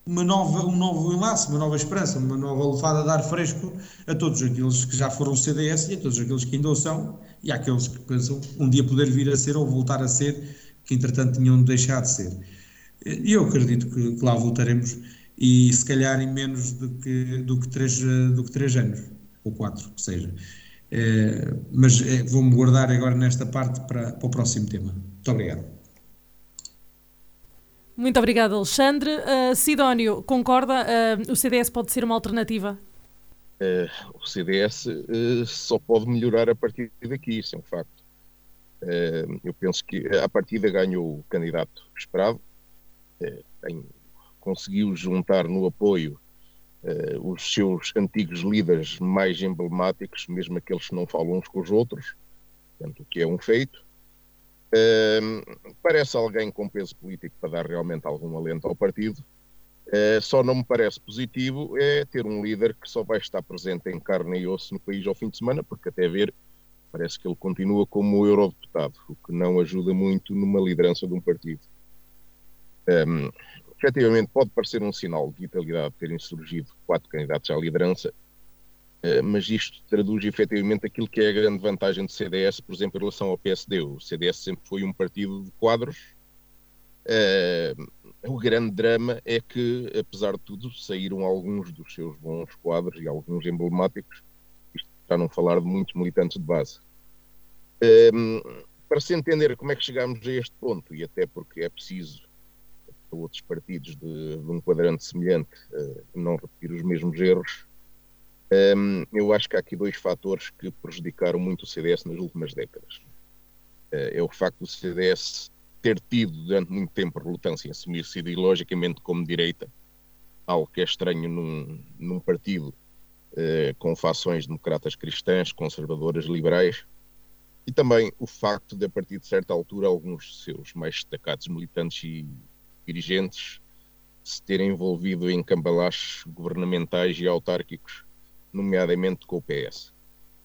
D: uma nova, um novo enlace, uma nova esperança, uma nova lefada de ar fresco a todos aqueles que já foram CDS e a todos aqueles que ainda o são e àqueles que pensam um dia poder vir a ser ou voltar a ser, que entretanto tinham deixado de ser. E eu acredito que, que, lá voltaremos e se calhar em menos do que, do que, três, do que três anos, ou quatro, que seja. É, mas é, vou-me guardar agora nesta parte para, para o próximo tema. Muito obrigado.
A: Muito obrigado, Alexandre. Uh, Sidónio, concorda? Uh, o CDS pode ser uma alternativa?
E: Uh, o CDS só pode melhorar a partir daqui, isso é um facto. eu penso que a partida ganhou o candidato esperado, tem, conseguiu juntar no apoio uh, os seus antigos líderes mais emblemáticos, mesmo aqueles que não falam uns com os outros, portanto, o que é um feito. Uh, parece alguém com peso político para dar realmente algum alento ao partido. Uh, só não me parece positivo é ter um líder que só vai estar presente em carne e osso no país ao fim de semana, porque até ver parece que ele continua como eurodeputado, o que não ajuda muito numa liderança de um partido. Um, efetivamente pode parecer um sinal de vitalidade terem surgido quatro candidatos à liderança, eh, mas isto traduz efetivamente aquilo que é a grande vantagem do CDS, por exemplo, em relação ao PSD. O CDS sempre foi um partido de quadros. Uh, o grande drama é que, apesar de tudo, saíram alguns dos seus bons quadros e alguns emblemáticos, isto para não falar de muitos militantes de base. Uh, para se entender como é que chegamos a este ponto, e até porque é preciso outros partidos de, de um quadrante semelhante uh, não repetir os mesmos erros. Um, eu acho que há aqui dois fatores que prejudicaram muito o CDS nas últimas décadas. Uh, é o facto do CDS ter tido durante muito tempo relutância em assumir-se ideologicamente como direita, algo que é estranho num, num partido com fações democratas cristãs, conservadoras, liberais, e também o facto de, a partir de certa altura, alguns de seus mais destacados militantes e dirigentes se terem envolvido em cambalaches governamentais e autárquicos, nomeadamente com o PS.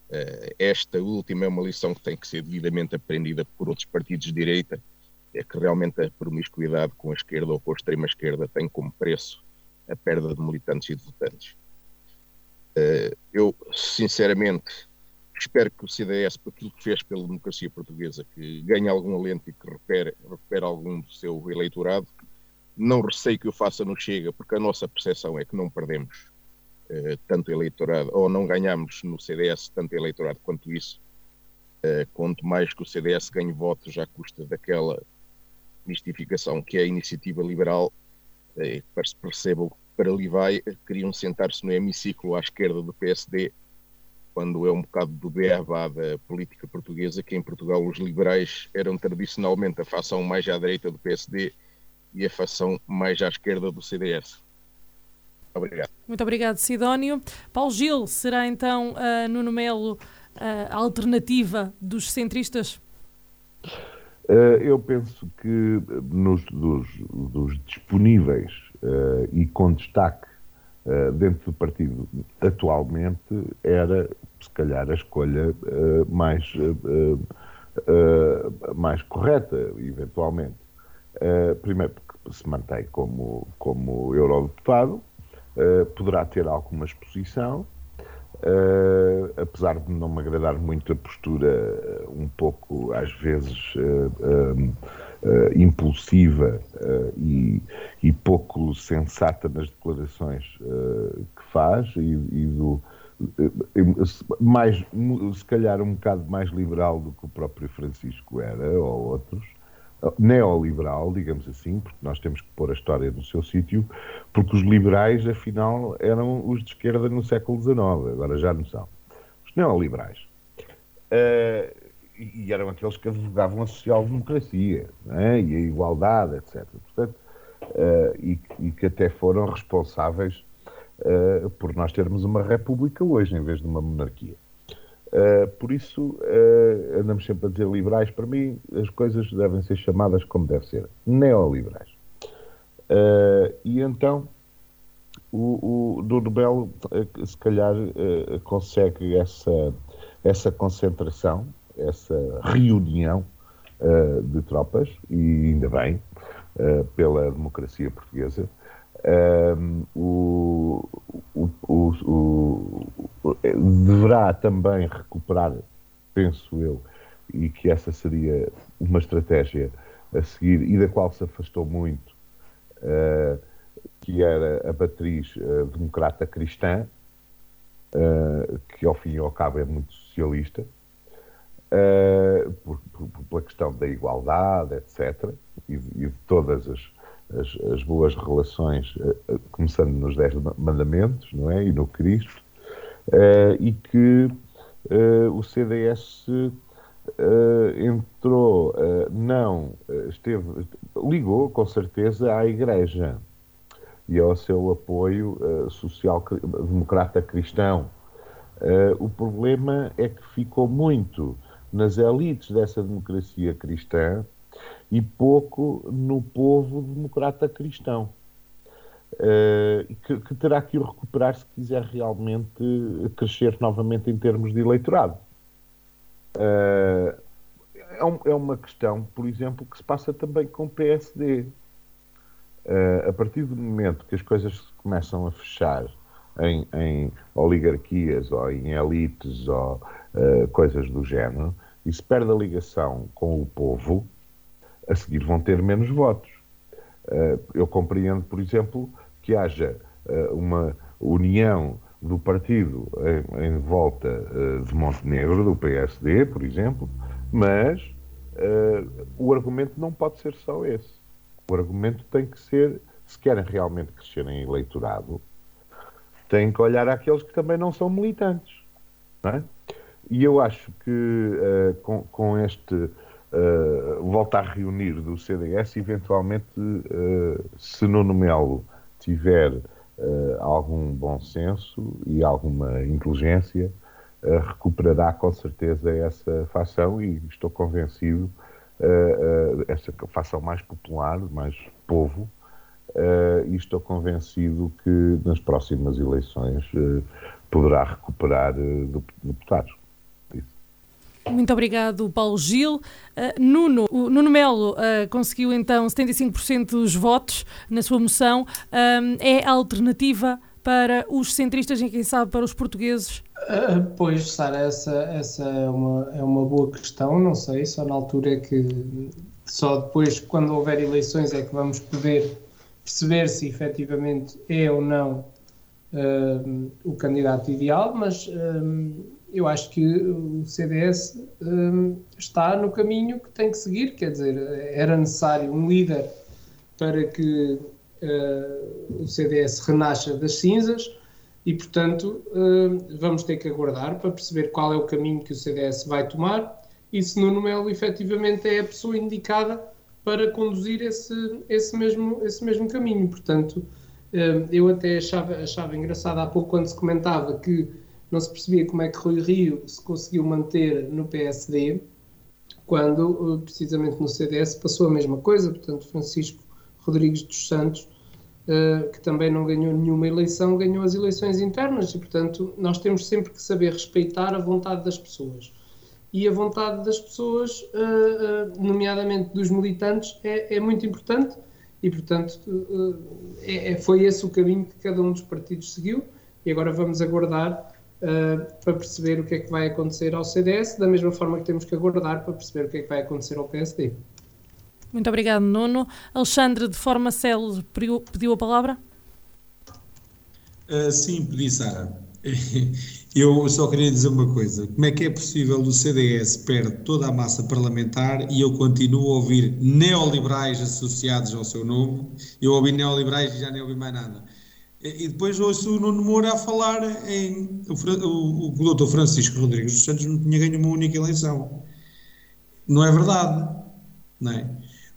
E: Eh, esta última é uma lição que tem que ser devidamente aprendida por outros partidos de direita, é que realmente a promiscuidade com a esquerda ou com a extrema-esquerda tem como preço a perda de militantes e de votantes. Eh, eu, sinceramente, Espero que o CDS, por aquilo que fez pela democracia portuguesa, que ganhe algum alento e que recupere, algum do seu eleitorado, não receio que o faça no Chega, porque a nossa percepção é que não perdemos eh, tanto eleitorado, ou não ganhamos no CDS tanto eleitorado quanto isso, eh, quanto mais que o CDS ganhe votos à custa daquela mistificação que é a iniciativa liberal, eh, para se para ali vai, queriam sentar-se no hemiciclo à esquerda do PSD quando é um bocado do beabá da política portuguesa, que em Portugal os liberais eram tradicionalmente a fação mais à direita do PSD e a fação mais à esquerda do CDS. Obrigado.
A: Muito obrigado, Sidónio. Paulo Gil, será então uh, Nuno Melo a alternativa dos centristas?
B: Uh, eu penso que nos, dos, dos disponíveis uh, e com destaque uh, dentro do partido atualmente era se calhar a escolha uh, mais, uh, uh, mais correta, eventualmente. primeiro, porque se mantém como, como eurodeputado, poderá ter alguma exposição, apesar de não me agradar muito a postura um pouco, às vezes, impulsiva e, e, pouco sensata nas declarações que faz e, e do mais, se calhar um bocado mais liberal do que o próprio Francisco era, ou outros, neoliberal, digamos assim, porque nós temos que pôr a história no seu sítio, porque os liberais, afinal, eram os de esquerda no século XIX, agora já não são. Os neoliberais. Uh, e eram aqueles que advogavam a social-democracia é? e a igualdade, etc. Portanto, uh, e, e que até foram responsáveis uh, por nós termos uma república hoje em vez de uma monarquia. Uh, por isso, uh, andamos sempre a dizer liberais. Para mim, as coisas devem ser chamadas como deve ser: neoliberais. Uh, e então, o, o Nuno Belo, se calhar, consegue essa, essa concentração, essa reunião de tropas, e ainda bem, pela democracia portuguesa, um, o, o, o, deverá também recuperar, penso eu, e que essa seria uma estratégia a seguir e da qual se afastou muito, uh, que era a matriz uh, democrata cristã, uh, que ao fim e ao cabo é muito socialista, por, por, pela questão da igualdade, etc., e, e de todas as as, as boas relações, uh, começando nos Dez Mandamentos, não é? E no Cristo, uh, e que o CDS entrou, não, esteve, ligou com certeza à Igreja e ao seu apoio social-democrata cristão. o problema é que ficou muito nas elites dessa democracia cristã e pouco no povo democrata cristão, uh, que, que, terá que o recuperar se quiser realmente crescer novamente em termos de eleitorado. Uh, é, é, uma questão, por exemplo, que se passa também com o PSD. Uh, eh, a partir do momento que as coisas começam a fechar em, em oligarquias ou em elites ou coisas do género, e se perde a ligação com o povo, a seguir vão ter menos votos. Eh, eu compreendo, por exemplo, que haja eh, uma união do partido em, volta eh, de Montenegro, do PSD, por exemplo, mas o argumento não pode ser só esse. O argumento tem que ser, se querem realmente crescer em eleitorado, têm que olhar àqueles que também não são militantes. Não é? E eu acho que uh, com, com este uh, volta a reunir do CDS, eventualmente, uh, se Nuno Melo tiver uh, algum bom senso e alguma inteligência, recuperará com certeza essa facção e estou convencido, essa facção mais popular, mais povo, e estou convencido que nas próximas eleições poderá recuperar deputados.
A: Muito obrigado, Paulo Gil. Uh, Nuno, o Nuno Melo uh, conseguiu então 75% dos votos na sua moção. Uh, é a alternativa para os centristas e, quem sabe, para os portugueses?
C: pois, Sara, essa, essa é, uma, é uma boa questão. Não sei, só na altura é que, só depois, quando houver eleições, é que vamos poder perceber se efetivamente é ou não o candidato ideal, mas eu acho que o CDS um, está no caminho que tem que seguir, quer dizer, era necessário um líder para que uh, o CDS renasça das cinzas e, portanto, uh, vamos ter que aguardar para perceber qual é o caminho que o CDS vai tomar e se Nuno Melo efetivamente é a pessoa indicada para conduzir esse, esse, mesmo, esse mesmo caminho. Portanto, uh, eu até achava, achava engraçado há pouco quando se comentava que não se percebia como é que Rui Rio se conseguiu manter no PSD, quando, eh, precisamente no CDS, passou a mesma coisa. Portanto, Francisco Rodrigues dos Santos, eh, que também não ganhou nenhuma eleição, ganhou as eleições internas e, portanto, nós temos sempre que saber respeitar a vontade das pessoas. E a vontade das pessoas, eh, nomeadamente dos militantes, é, é muito importante e, portanto, é, é, foi esse o caminho que cada um dos partidos seguiu. E agora vamos aguardar uh, para perceber o que é que vai acontecer ao CDS, da mesma forma que temos que aguardar para perceber o que é que vai acontecer ao PSD.
A: Muito obrigado, Nuno. Alexandre, de forma célebre, pediu a palavra?
D: Uh, sim, pedi, Sara. (laughs) Eu só queria dizer uma coisa: como é que é possível o CDS perde toda a massa parlamentar e eu continuo a ouvir neoliberais associados ao seu nome? Eu ouvi neoliberais e já nem ouvi mais nada. E depois ouço o Nuno Moura a falar em. O, o, o doutor Francisco Rodrigues dos Santos não tinha ganho uma única eleição. Não é verdade. Não é?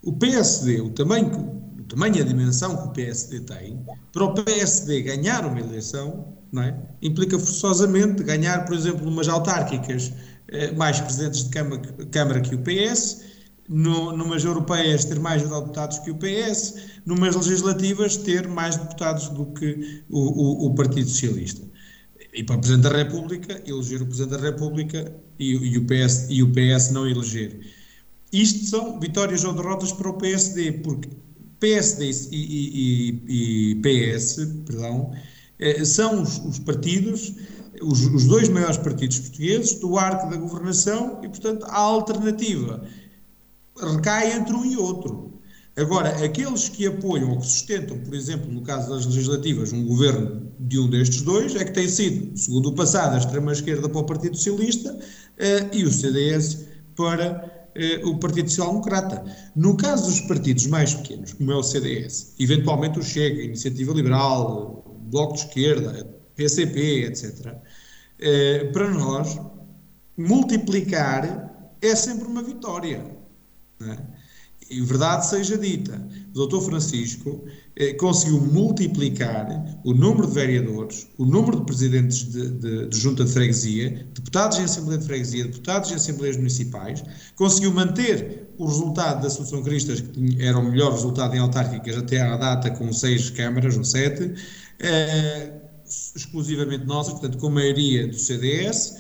D: O PSD, o tamanho, o tamanho e a dimensão que o PSD tem, para o PSD ganhar uma eleição, não é? implica forçosamente ganhar, por exemplo, umas autárquicas eh, mais presidentes de Câmara, Câmara que o PS no, numas europeias ter mais deputados que o PS, numas legislativas ter mais deputados do que o, o, o Partido Socialista. E para o Presidente da República, eleger o Presidente da República e, e, o PS, e o PS não eleger. Isto são vitórias ou derrotas para o PSD, porque PSD e, e, e PS, perdão, eh, são os, os partidos, os, os, dois maiores partidos portugueses do arco da governação e, portanto, a alternativa recai entre um e outro. Agora, aqueles que apoiam ou que sustentam, por exemplo, no caso das legislativas, um governo de um destes dois, é que tem sido, segundo o passado, a extrema-esquerda para o Partido Socialista eh, e o CDS para eh, o Partido Social Democrata. No caso dos partidos mais pequenos, como é o CDS, eventualmente o Chega, a Iniciativa Liberal, Bloco de Esquerda, PCP, etc., eh, para nós, multiplicar é sempre uma vitória. Né? E verdade seja dita, o Dr. Francisco eh, conseguiu multiplicar o número de vereadores, o número de presidentes de, de, de, junta de freguesia, deputados em Assembleia de Freguesia, deputados em Assembleias Municipais, conseguiu manter o resultado da Associação Cristas, que era o melhor resultado em autárquicas até à data, com seis câmaras ou sete, eh, exclusivamente nossas, portanto, com maioria do CDS,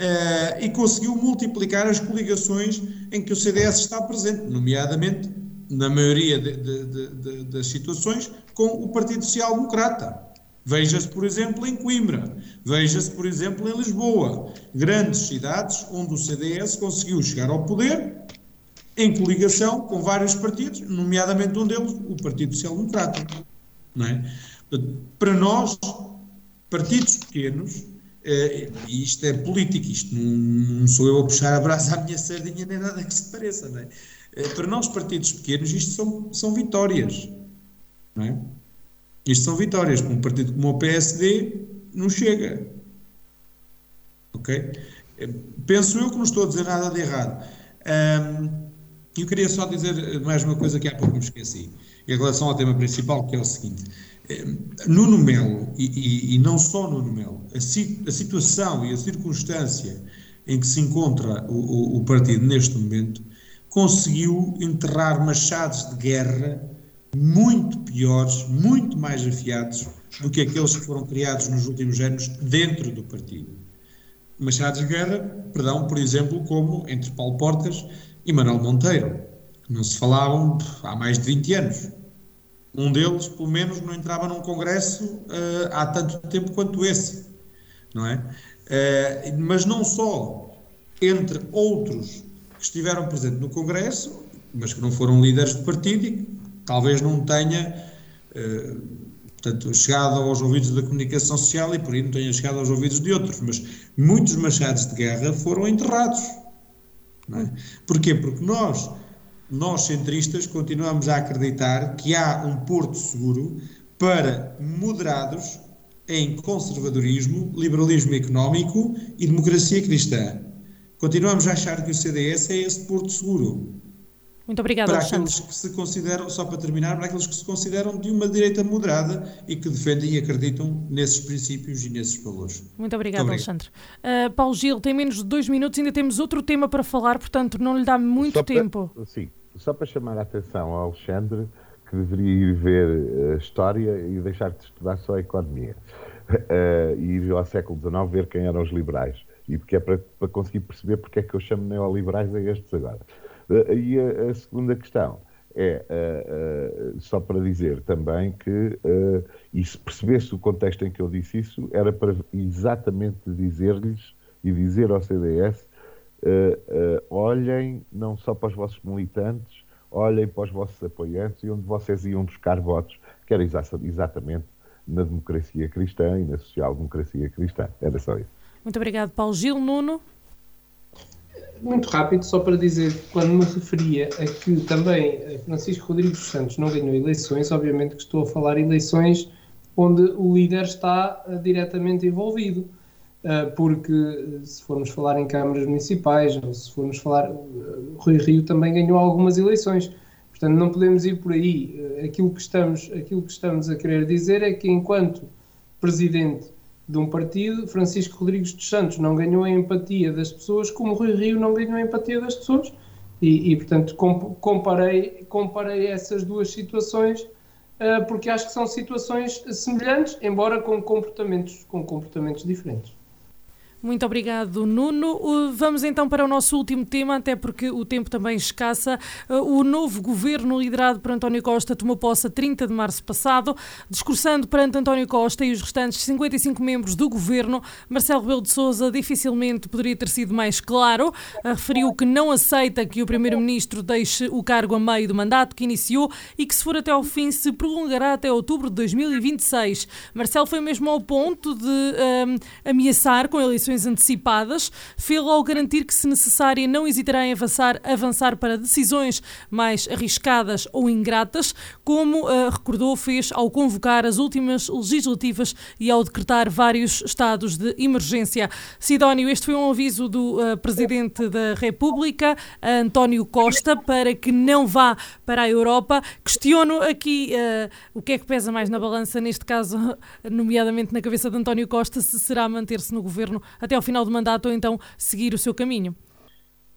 D: uh, e conseguiu multiplicar as coligações em que o CDS está presente, nomeadamente, na maioria de, de, de, das situações, com o Partido Social Democrata. Veja-se, por exemplo, em Coimbra, veja-se, por exemplo, em Lisboa, grandes cidades onde o CDS conseguiu chegar ao poder em coligação com vários partidos, nomeadamente um deles, o Partido Social Democrata. É? Para nós, partidos pequenos, Uh, isto é político, isto não, não, sou eu a puxar a brasa à minha sardinha nem nada que se pareça, não é? Uh, para nós, partidos pequenos, isto são, são vitórias, não é? Isto são vitórias, para um partido como o PSD não chega, ok? Uh, penso eu que não estou a dizer nada de errado. Um, eu queria só dizer mais uma coisa que há pouco me esqueci, em relação ao tema principal, que é o seguinte. Nuno Melo, e, e, e, não só Nuno Melo, a, a, situação e a circunstância em que se encontra o, o, o partido neste momento conseguiu enterrar machados de guerra muito piores, muito mais afiados do que aqueles que foram criados nos últimos anos dentro do partido. Machados de guerra, perdão, por exemplo, como entre Paulo Portas e Manuel Monteiro, que não se falavam há mais de 20 anos. Um deles, pelo menos, não entrava num congresso uh, há tanto tempo quanto esse, não é? Uh, mas não só entre outros que estiveram presentes no congresso, mas que não foram líderes de partido e talvez não tenha uh, portanto, chegado aos ouvidos da comunicação social e por aí não tenha chegado aos ouvidos de outros, mas muitos machados de guerra foram enterrados. Não é? Porquê? Porque nós, nós centristas, continuamos a acreditar que há um porto seguro para moderados em conservadorismo, liberalismo económico e democracia cristã. Continuamos a achar que o CDS é esse porto seguro.
A: Muito obrigada,
D: para
A: Alexandre.
D: aqueles que se consideram, só para terminar, para aqueles que se consideram de uma direita moderada e que defendem e acreditam nesses princípios e nesses valores.
A: Muito obrigada, muito Alexandre. Uh, Paulo Gil, tem menos de dois minutos, ainda temos outro tema para falar, portanto não lhe dá muito
B: só
A: tempo.
B: Para, sim, só para chamar a atenção ao Alexandre, que deveria ir ver a história e deixar de estudar só a economia. Uh, (laughs) e ir ao século XIX ver quem eram os liberais. E porque é para, para conseguir perceber porque é que eu chamo neoliberais a estes agora. Eh, e a, a segunda questão é uh, uh, só para dizer também que, uh, e se percebesse o contexto em que eu disse isso, era para exatamente dizer-lhes e dizer ao CDS: olhem não só para os vossos militantes, olhem para os vossos apoiantes e onde vocês iam buscar votos, que era exa exatamente na democracia cristã e na social-democracia cristã. Era só isso.
A: Muito obrigado, Paulo Gil. Nuno?
C: muito rápido, só para dizer, quando me referia a que também Francisco Rodrigues dos Santos não ganhou eleições, obviamente que estou a falar eleições onde o líder está uh, diretamente envolvido, uh, porque se formos falar em câmaras municipais, ou se formos falar, uh, Rui Rio também ganhou algumas eleições, portanto não podemos ir por aí. aquilo, que estamos, aquilo que estamos a querer dizer é que enquanto presidente de um partido, Francisco Rodrigues dos Santos não ganhou a empatia das pessoas, como Rui Rio não ganhou a empatia das pessoas. E, e portanto, comparei, comparei essas duas situações uh, porque acho que são situações semelhantes, embora com comportamentos, com comportamentos diferentes.
A: Muito obrigado, Nuno. Vamos então para o nosso último tema, até porque o tempo também escassa. O novo governo liderado por António Costa tomou posse a 30 de março passado. Discursando perante António Costa e os restantes 55 membros do governo, Marcelo Rebelo de Sousa dificilmente poderia ter sido mais claro. Referiu que não aceita que o primeiro-ministro deixe o cargo a meio do mandato que iniciou e que, se for até ao fim, se prolongará até outubro de 2026. Marcelo foi mesmo ao ponto de um, ameaçar com eleições eleições antecipadas, fê-lo ao garantir que, se necessária, não hesitará em avançar, avançar para decisões mais arriscadas ou ingratas, como uh, recordou fez ao convocar as últimas legislativas e ao decretar vários estados de emergência. Sidónio, este foi um aviso do uh, Presidente da República, António Costa, para que não vá para a Europa. Questiono aqui uh, o que é que pesa mais na balança, neste caso, (laughs) nomeadamente na cabeça de António Costa, se será manter-se no governo até ao final do mandato ou então seguir o seu caminho?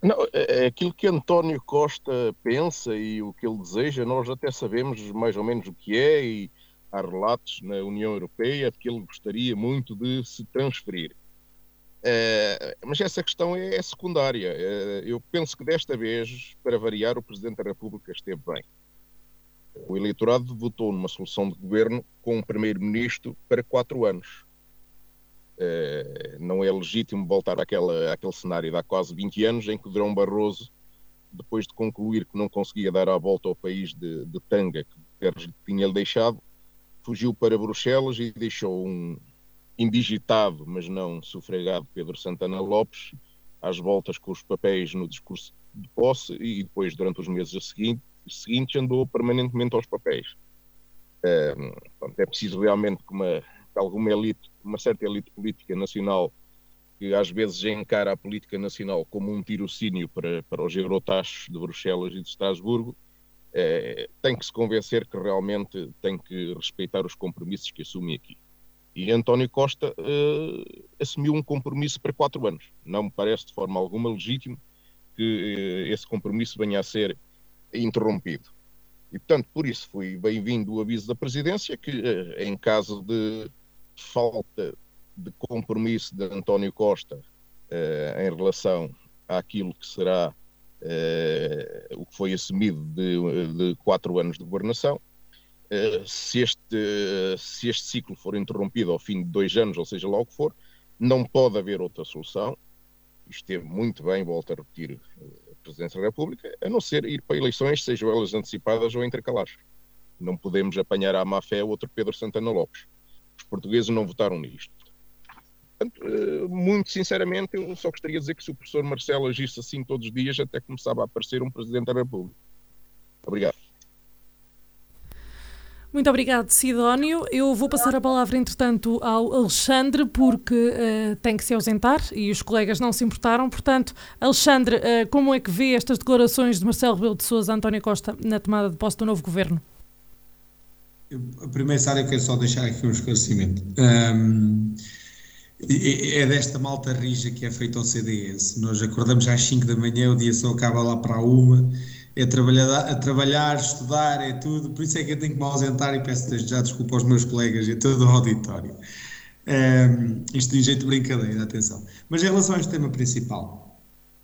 E: Não, é, é aquilo que António Costa pensa e o que ele deseja, nós até sabemos mais ou menos o que é e há relatos na União Europeia de que ele gostaria muito de se transferir. É, mas essa questão é, é secundária. É, eu penso que desta vez, para variar, o Presidente da República esteve bem. O eleitorado votou numa solução de governo com um Primeiro-Ministro para quatro anos. Eh, não é legítimo voltar àquela, àquele cenário de há quase 20 anos em que o Drão Barroso, depois de concluir que não conseguia dar a volta ao país de, de tanga que Guterres tinha-lhe deixado, fugiu para Bruxelas e deixou um indigitado, mas não sufragado Pedro Santana Lopes às voltas com os papéis no discurso de posse e depois, durante os meses seguintes, seguintes andou permanentemente aos papéis. É, é preciso realmente que uma alguma elite, uma certa elite política nacional que às vezes encara a política nacional como um tirocínio para, para os eurotachos de Bruxelas e de Estrasburgo, é, tem que se convencer que realmente tem que respeitar os compromissos que assume aqui. E António Costa uh, assumiu um compromisso para quatro anos. Não me parece de forma alguma legítimo que uh, esse compromisso venha a ser interrompido. E, portanto, por isso foi bem-vindo o aviso da Presidência que, em caso de falta de compromisso de António Costa em relação àquilo que será o que foi assumido de, de quatro anos de governação, eh, se, este, se este ciclo for interrompido ao fim de dois anos, ou seja lá o que for, não pode haver outra solução. Esteve muito bem, volto a repetir, eh, a Presidência da República, a não ser ir para eleições, sejam elas antecipadas ou intercalares. Não podemos apanhar à má fé outro Pedro Santana Lopes. Portugueses não votaram nisto. Portanto, eh, muito sinceramente, eu só gostaria de dizer que se o professor Marcelo agisse assim todos os dias, até começava a aparecer um Presidente da República. Obrigado.
A: Muito obrigado, Sidónio. Eu vou passar a palavra, entretanto, ao Alexandre, porque uh, tem que se ausentar e os colegas não se importaram. Portanto, Alexandre, uh, como é que vê estas declarações de Marcelo Rebelo de Sousa António Costa na tomada de posse do novo governo?
D: A primeira, Sara, eu quero só deixar aqui um esclarecimento. Um, é desta malta rija que é feita ao CDS. Nós acordamos às 5 da manhã, o dia só acaba lá para a uma é trabalhar, a trabalhar, estudar, é tudo. Por isso é que eu tenho que me ausentar e peço já desculpa aos meus colegas e a todo o auditório. Um, isto de jeito de brincadeira, atenção. Mas em relação a este tema principal,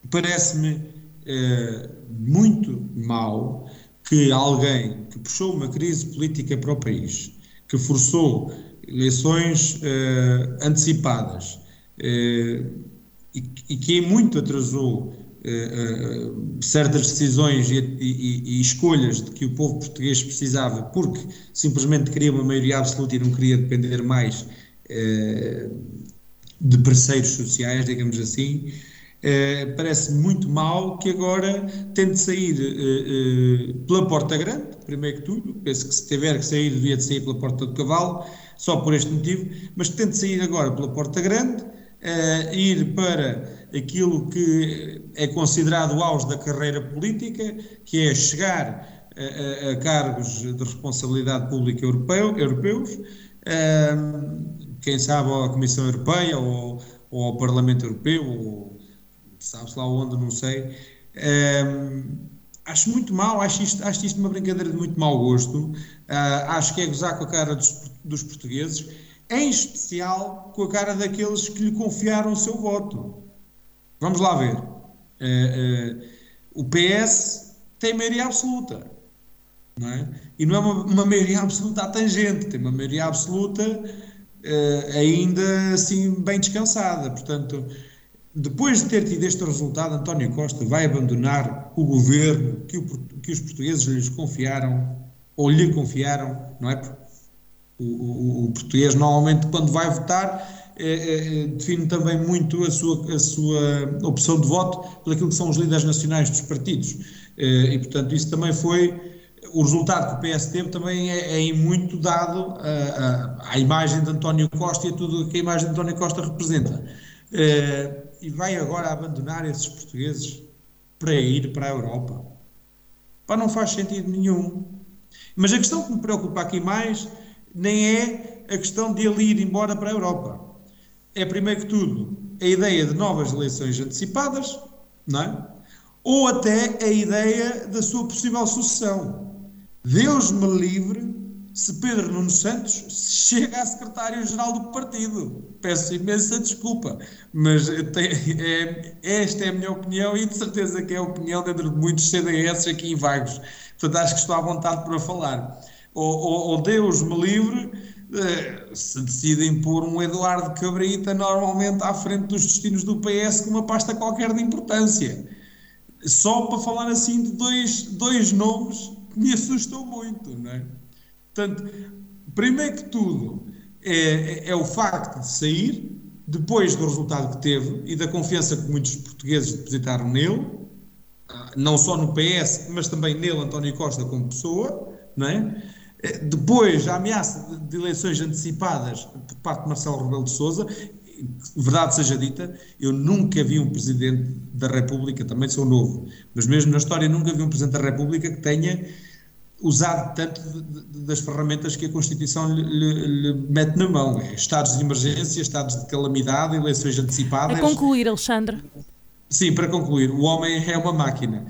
D: parece-me uh, muito mal que alguém que puxou uma crise política para o país, que forçou eleições uh, antecipadas uh, e, e, que muito atrasou uh, certas decisões e, e, e, escolhas de que o povo português precisava, porque simplesmente queria uma maioria absoluta e não queria depender mais de parceiros sociais, digamos assim. Uh, parece muito mal que agora tente sair uh, pela porta grande, primeiro que tudo, penso que se tiver que sair, devia de sair pela porta do cavalo, só por este motivo, mas tente sair agora pela porta grande, ir para aquilo que é considerado o auge da carreira política, que é chegar a, a, a cargos de responsabilidade pública europeu, europeus, quem sabe à Comissão Europeia ou, ou ao Parlamento Europeu, ou sabe-se lá onde, não sei. Um, acho muito mal, acho isto, acho isto uma brincadeira de muito mau gosto, uh, acho que é gozar com a cara dos, dos portugueses, em especial com a cara daqueles que lhe confiaram o seu voto. Vamos lá ver. Uh, uh, o PS tem maioria absoluta. Não é? E não é uma, uma maioria absoluta à tangente, tem uma maioria absoluta ainda assim bem descansada. Portanto, depois de ter tido este resultado, António Costa vai abandonar o governo que, o, que os portugueses lhes confiaram, ou lhe confiaram, não é? O, o, o português normalmente quando vai votar é, é, é, define também muito a sua, a sua opção de voto por aquilo que são os líderes nacionais dos partidos. É, e, portanto, isso também foi. O resultado que o PS teve também é, é muito dado à imagem de António Costa e a tudo que a imagem de António Costa representa. É, e vai agora abandonar esses portugueses para ir para a Europa. Pá, não faz sentido nenhum. Mas a questão que me preocupa aqui mais nem é a questão de ele ir embora para a Europa é, primeiro que tudo, a ideia de novas eleições antecipadas, não é? ou até a ideia da sua possível sucessão. Deus me livre se Pedro Nuno Santos chega a secretário-geral do partido. Peço imensa desculpa, mas é, esta é a minha opinião e de certeza que é a opinião dentro de muitos CDS aqui em Vagos. Portanto, acho que estou à vontade para falar. Ou, ou, ou Deus me livre eh, se decidem pôr um Eduardo Cabrita normalmente à frente dos destinos do PS com uma pasta qualquer de importância. Só para falar assim de dois, dois nomes que me assustam muito, não é? Portanto, primeiro que tudo, é, é, é o facto de sair, depois do resultado que teve e da confiança que muitos portugueses depositaram nele, ah, não só no PS, mas também nele, António Costa, como pessoa, não é? Depois, a ameaça de eleições antecipadas por parte de Marcelo Rebelo de Sousa, verdade seja dita, eu nunca vi um Presidente da República, também sou novo, mas mesmo na história nunca vi um Presidente da República que tenha usado tanto de, de, das ferramentas que a Constituição lhe, lhe, lhe, mete na mão. É estados de emergência, estados de calamidade, eleições antecipadas.
A: A concluir, Alexandre.
D: Sim, para concluir, o homem é uma máquina.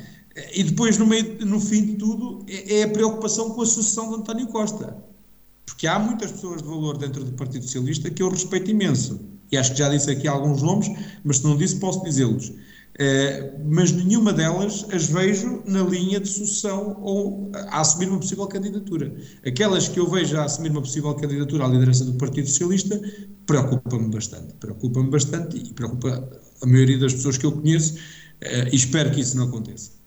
D: E depois, no, meio, no fim de tudo, é, é a preocupação com a sucessão de António Costa. Porque há muitas pessoas de valor dentro do Partido Socialista que eu respeito imenso. E acho que já disse aqui alguns nomes, mas se não disse, posso dizê-los. Uh, mas nenhuma delas as vejo na linha de sucessão ou a assumir uma possível candidatura. Aquelas que eu vejo a assumir uma possível candidatura à liderança do Partido Socialista preocupa-me bastante. Preocupa-me bastante e preocupa a maioria das pessoas que eu conheço uh, e espero que isso não aconteça.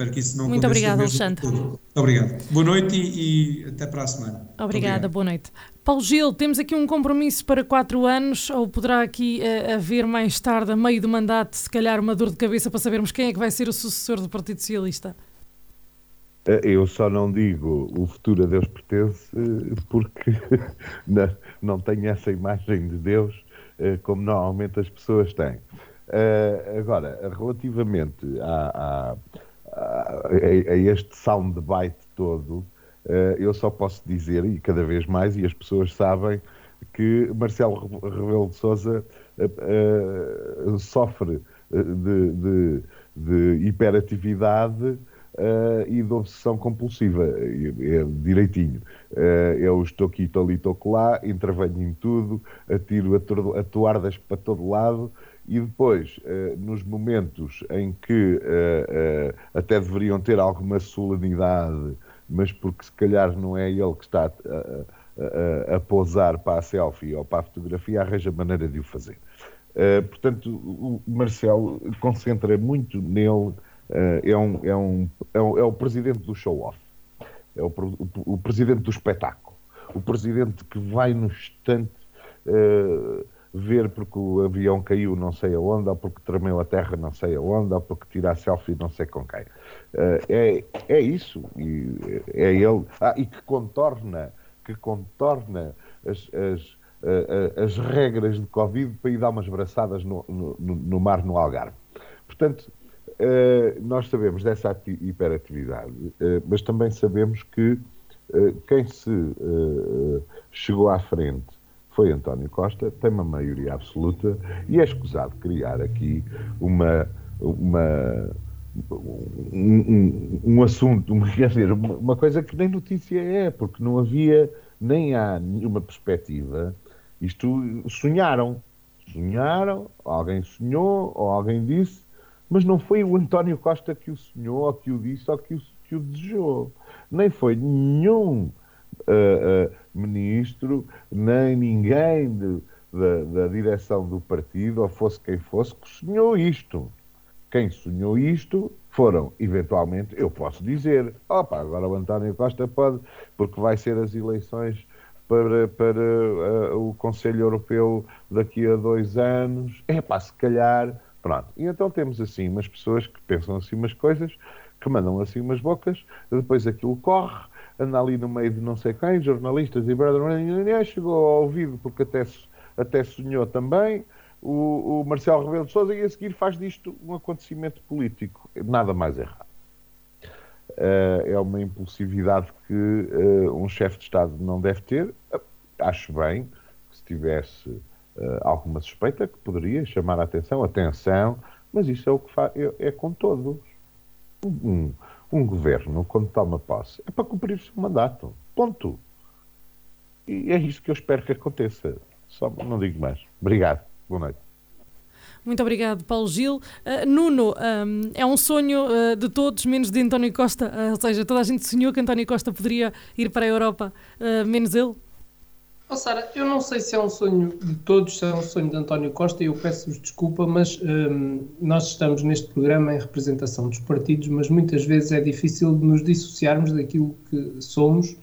D: Espero que isso não
A: Muito obrigada, Alexandre. Muito
D: obrigado. Boa noite e, e, até para a semana.
A: Obrigada, boa noite. Paulo Gil, temos aqui um compromisso para quatro anos, ou poderá aqui uh, haver mais tarde, a meio do mandato, se calhar uma dor de cabeça para sabermos quem é que vai ser o sucessor do Partido Socialista?
B: Eh, eu só não digo o futuro a Deus pertence porque (laughs) não tenho essa imagem de Deus eh, como normalmente as pessoas têm. Agora, relativamente a, a, este soundbite todo, eh, eu só posso dizer, e cada vez mais, e as pessoas sabem, que Marcelo Rebelo de Sousa uh, uh, sofre de, de, de hiperatividade e de obsessão compulsiva, é, direitinho. eu estou aqui, estou ali, estou lá, intervenho em tudo, atiro a toardas para todo lado e depois, nos momentos em que até deveriam ter alguma solenidade mas porque se calhar não é ele que está a, a, a pousar para a selfie ou para a fotografia, arranja maneira de o fazer. Portanto, o Marcelo concentra muito nele, é, um, é, um, é, um, é, o presidente do show-off, é o, o, presidente do espetáculo, o presidente que vai no instante uh, ver porque o avião caiu não sei aonde, ou porque tremeu a terra não sei aonde, ou porque tira a selfie não sei com quem. Uh, é, é isso, e, é ele. Ah, e que contorna, que contorna as, as, uh, as regras de Covid para ir dar umas braçadas no, no, no mar, no Algarve. Portanto, nós sabemos dessa hiperatividade, mas também sabemos que quem se chegou à frente foi António Costa, tem uma maioria absoluta e é escusado criar aqui uma, uma, um, um, um assunto, uma, (laughs) quer dizer, uma, coisa que nem notícia é, porque não havia, nem há nenhuma perspectiva. Isto sonharam. Sonharam, alguém sonhou, ou alguém disse, mas não foi o António Costa que o sonhou, ou que o disse, ou que o, que o desejou. Nem foi nenhum uh, ministro, nem ninguém de, da, da direção do partido, ou fosse quem fosse, que sonhou isto. Quem sonhou isto foram, eventualmente, eu posso dizer, opa, agora o António Costa pode, porque vai ser as eleições para, para uh, o Conselho Europeu daqui a dois anos, é pá, se calhar, pronto. E então temos assim umas pessoas que pensam assim umas coisas, que mandam assim umas bocas, depois aquilo corre, anda ali no meio de não sei quem, jornalistas e brother, chegou ao ouvido porque até, até sonhou também, o, o Marcelo Rebelo de Sousa e a seguir faz disto um acontecimento político. Nada mais errado. Uh, é uma impulsividade que uh, um chefe de Estado não deve ter. Uh, acho bem que se tivesse alguma suspeita que poderia chamar a atenção, atenção, mas isso é o que é, é com todos. Um, um governo, quando toma posse, é para cumprir o seu mandato. Ponto. E é isso que eu espero que aconteça. Só não digo mais. Obrigado. Boa noite.
A: Muito obrigado, Paulo Gil. Uh, Nuno, um, é um sonho uh, de todos, menos de António Costa. Uh, ou seja, toda a gente sonhou que António Costa poderia ir para a Europa, menos ele?
C: Oh, Sara, eu não sei se é um sonho de todos, se é um sonho de António Costa, e eu peço-vos desculpa, mas um, nós estamos neste programa em representação dos partidos, mas muitas vezes é difícil nos dissociarmos daquilo que somos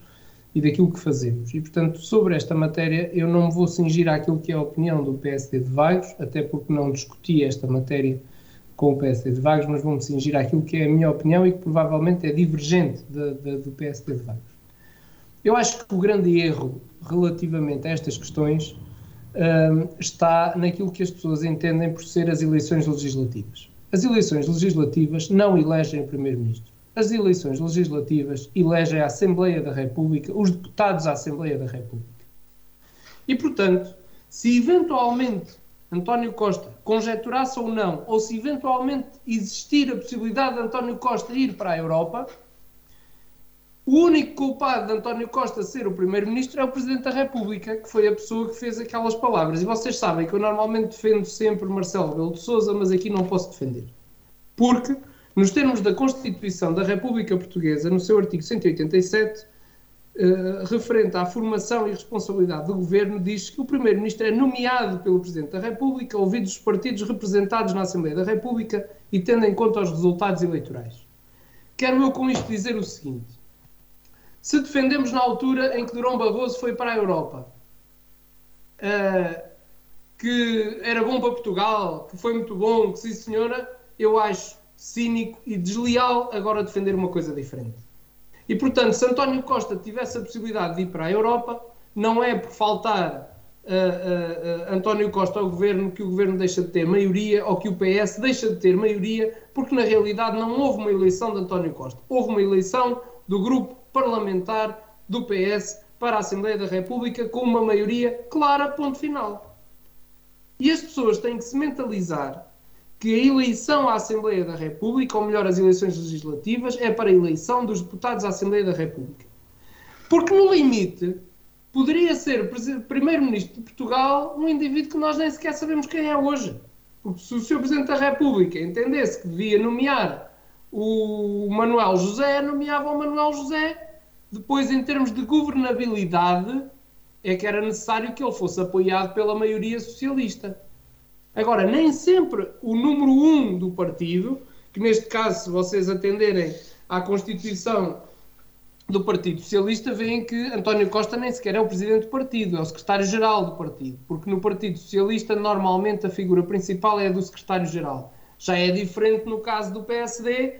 C: e daquilo que fazemos. E, portanto, sobre esta matéria, eu não me vou cingir àquilo que é a opinião do PSD de Vagos, até porque não discuti esta matéria com o PSD de Vagos, mas vou-me cingir àquilo que é a minha opinião e que provavelmente é divergente de, de, do PSD de Vagos. Eu acho que o grande erro relativamente a estas questões um, está naquilo que as pessoas entendem por ser as eleições legislativas. As eleições legislativas não elegem o Primeiro-Ministro. as eleições legislativas elegem a Assembleia da República, os deputados à Assembleia da República. E, portanto, se eventualmente António Costa conjeturasse ou não, ou se eventualmente existir a possibilidade de António Costa ir para a Europa, o único culpado de António Costa ser o Primeiro-Ministro é o Presidente da República, que foi a pessoa que fez aquelas palavras. E vocês sabem que eu normalmente defendo sempre Marcelo Rebelo de Sousa, mas aqui não posso defender. Porque, nos termos da Constituição da República Portuguesa, no seu artigo 187, eh, referente à formação e responsabilidade do governo, diz que o Primeiro-Ministro é nomeado pelo Presidente da República, ouvidos os partidos representados na Assembleia da República e tendo em conta os resultados eleitorais. Quero eu com isto dizer o seguinte se defendemos na altura em que Durão Barroso foi para a Europa, uh, que era bom para Portugal, que foi muito bom, que sim senhora, eu acho cínico e desleal agora defender uma coisa diferente. E portanto, se António Costa tivesse a possibilidade de ir para a Europa, não é por faltar uh, uh, António Costa ao governo que o governo deixa de ter maioria ou que o PS deixa de ter maioria, porque na realidade não houve uma eleição de António Costa. Houve uma eleição do grupo parlamentar do PS para a Assembleia da República com uma maioria clara, ponto final. E as pessoas têm que se mentalizar que a eleição à Assembleia da República, ou melhor, as eleições legislativas, é para a eleição dos deputados à Assembleia da República. Porque, no limite, poderia ser Primeiro-Ministro de Portugal um indivíduo que nós nem sequer sabemos quem é hoje. Porque se o Sr. Presidente da República entendesse que devia nomear o Manuel José, nomeava o Manuel José depois, em termos de governabilidade, é que era necessário que ele fosse apoiado pela maioria socialista. Agora, nem sempre o número um do partido, que neste caso, se vocês atenderem à Constituição do Partido Socialista, veem que António Costa nem sequer é o presidente do partido, é o secretário-geral do partido, porque no Partido Socialista, normalmente, a figura principal é a do secretário-geral. Já é diferente no caso do PSD,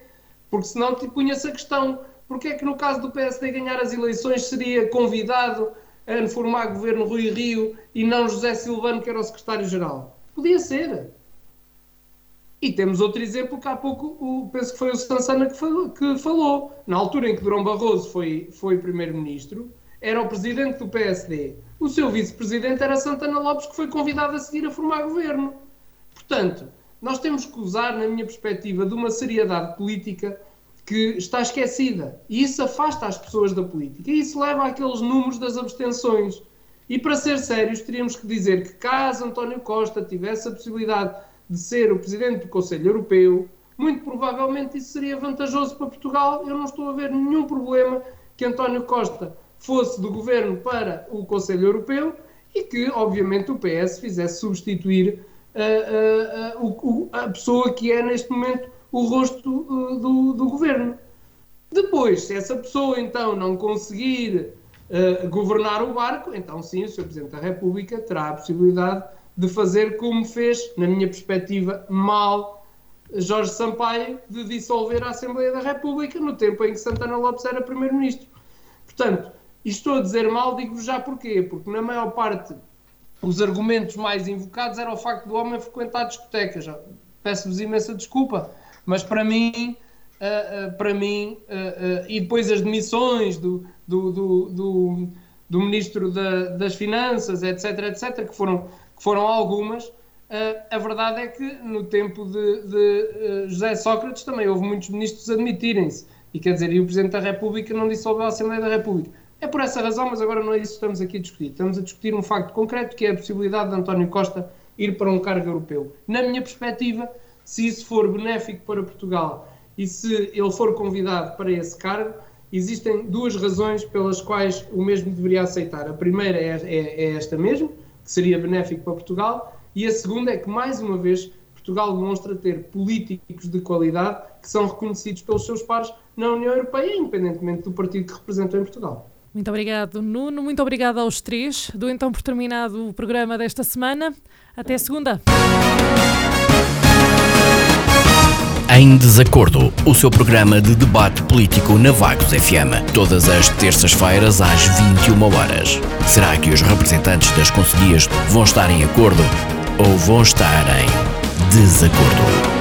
C: porque senão te punha-se a questão porque é que no caso do PSD ganhar as eleições seria convidado a formar governo Rui Rio e não José Silvano, que era o secretário-geral? Podia ser. E temos outro exemplo que há pouco, o, penso que foi o Sansana que falou, que falou. Na altura em que Durão Barroso foi, foi primeiro-ministro, era o presidente do PSD. O seu vice-presidente era Santana Lopes, que foi convidado a seguir a formar governo. Portanto, nós temos que usar, na minha perspectiva, de uma seriedade política que está esquecida. E isso afasta as pessoas da política. E isso leva àqueles números das abstenções. E para ser sérios, teríamos que dizer que caso António Costa tivesse a possibilidade de ser o presidente do Conselho Europeu, muito provavelmente isso seria vantajoso para Portugal. Eu não estou a ver nenhum problema que António Costa fosse do governo para o Conselho Europeu e que, obviamente, o PS fizesse substituir uh, uh, uh, a pessoa que é neste momento o rosto uh, do, do, governo. Depois, se essa pessoa então não conseguir uh, governar o barco, então sim, o Sr. Presidente da República terá a possibilidade de fazer como fez, na minha perspectiva, mal Jorge Sampaio, de dissolver a Assembleia da República no tempo em que Santana Lopes era Primeiro-Ministro. Portanto, estou a dizer mal, digo já porquê, porque na maior parte os argumentos mais invocados era o facto do homem frequentar discotecas. Peço-vos imensa desculpa, mas para mim, uh, uh, para mim uh, e depois as demissões do, do, do, do, do Ministro da, das Finanças, etc., etc., que foram, que foram algumas, a verdade é que no tempo de, de José Sócrates também houve muitos ministros admitirem-se. E quer dizer, e o Presidente da República não dissolveu a Assembleia da República. É por essa razão, mas agora não é isso que estamos aqui a discutir. Estamos a discutir um facto concreto que é a possibilidade de António Costa ir para um cargo europeu. Na minha perspectiva, se isso for benéfico para Portugal e se ele for convidado para esse cargo, existem duas razões pelas quais o mesmo deveria aceitar. A primeira é, é, é esta mesmo, que seria benéfico para Portugal, e a segunda é que, mais uma vez, Portugal demonstra ter políticos de qualidade que são reconhecidos pelos seus pares na União Europeia, independentemente do partido que representam em Portugal.
A: Muito obrigado, Nuno. Muito obrigado aos três. Dou então por terminado o programa desta semana. Até segunda.
F: Em Desacordo, o seu programa de debate político na Vagos FM, todas as terças-feiras às 21 horas. Será que os representantes das conselhias vão estar em acordo ou vão estar em desacordo?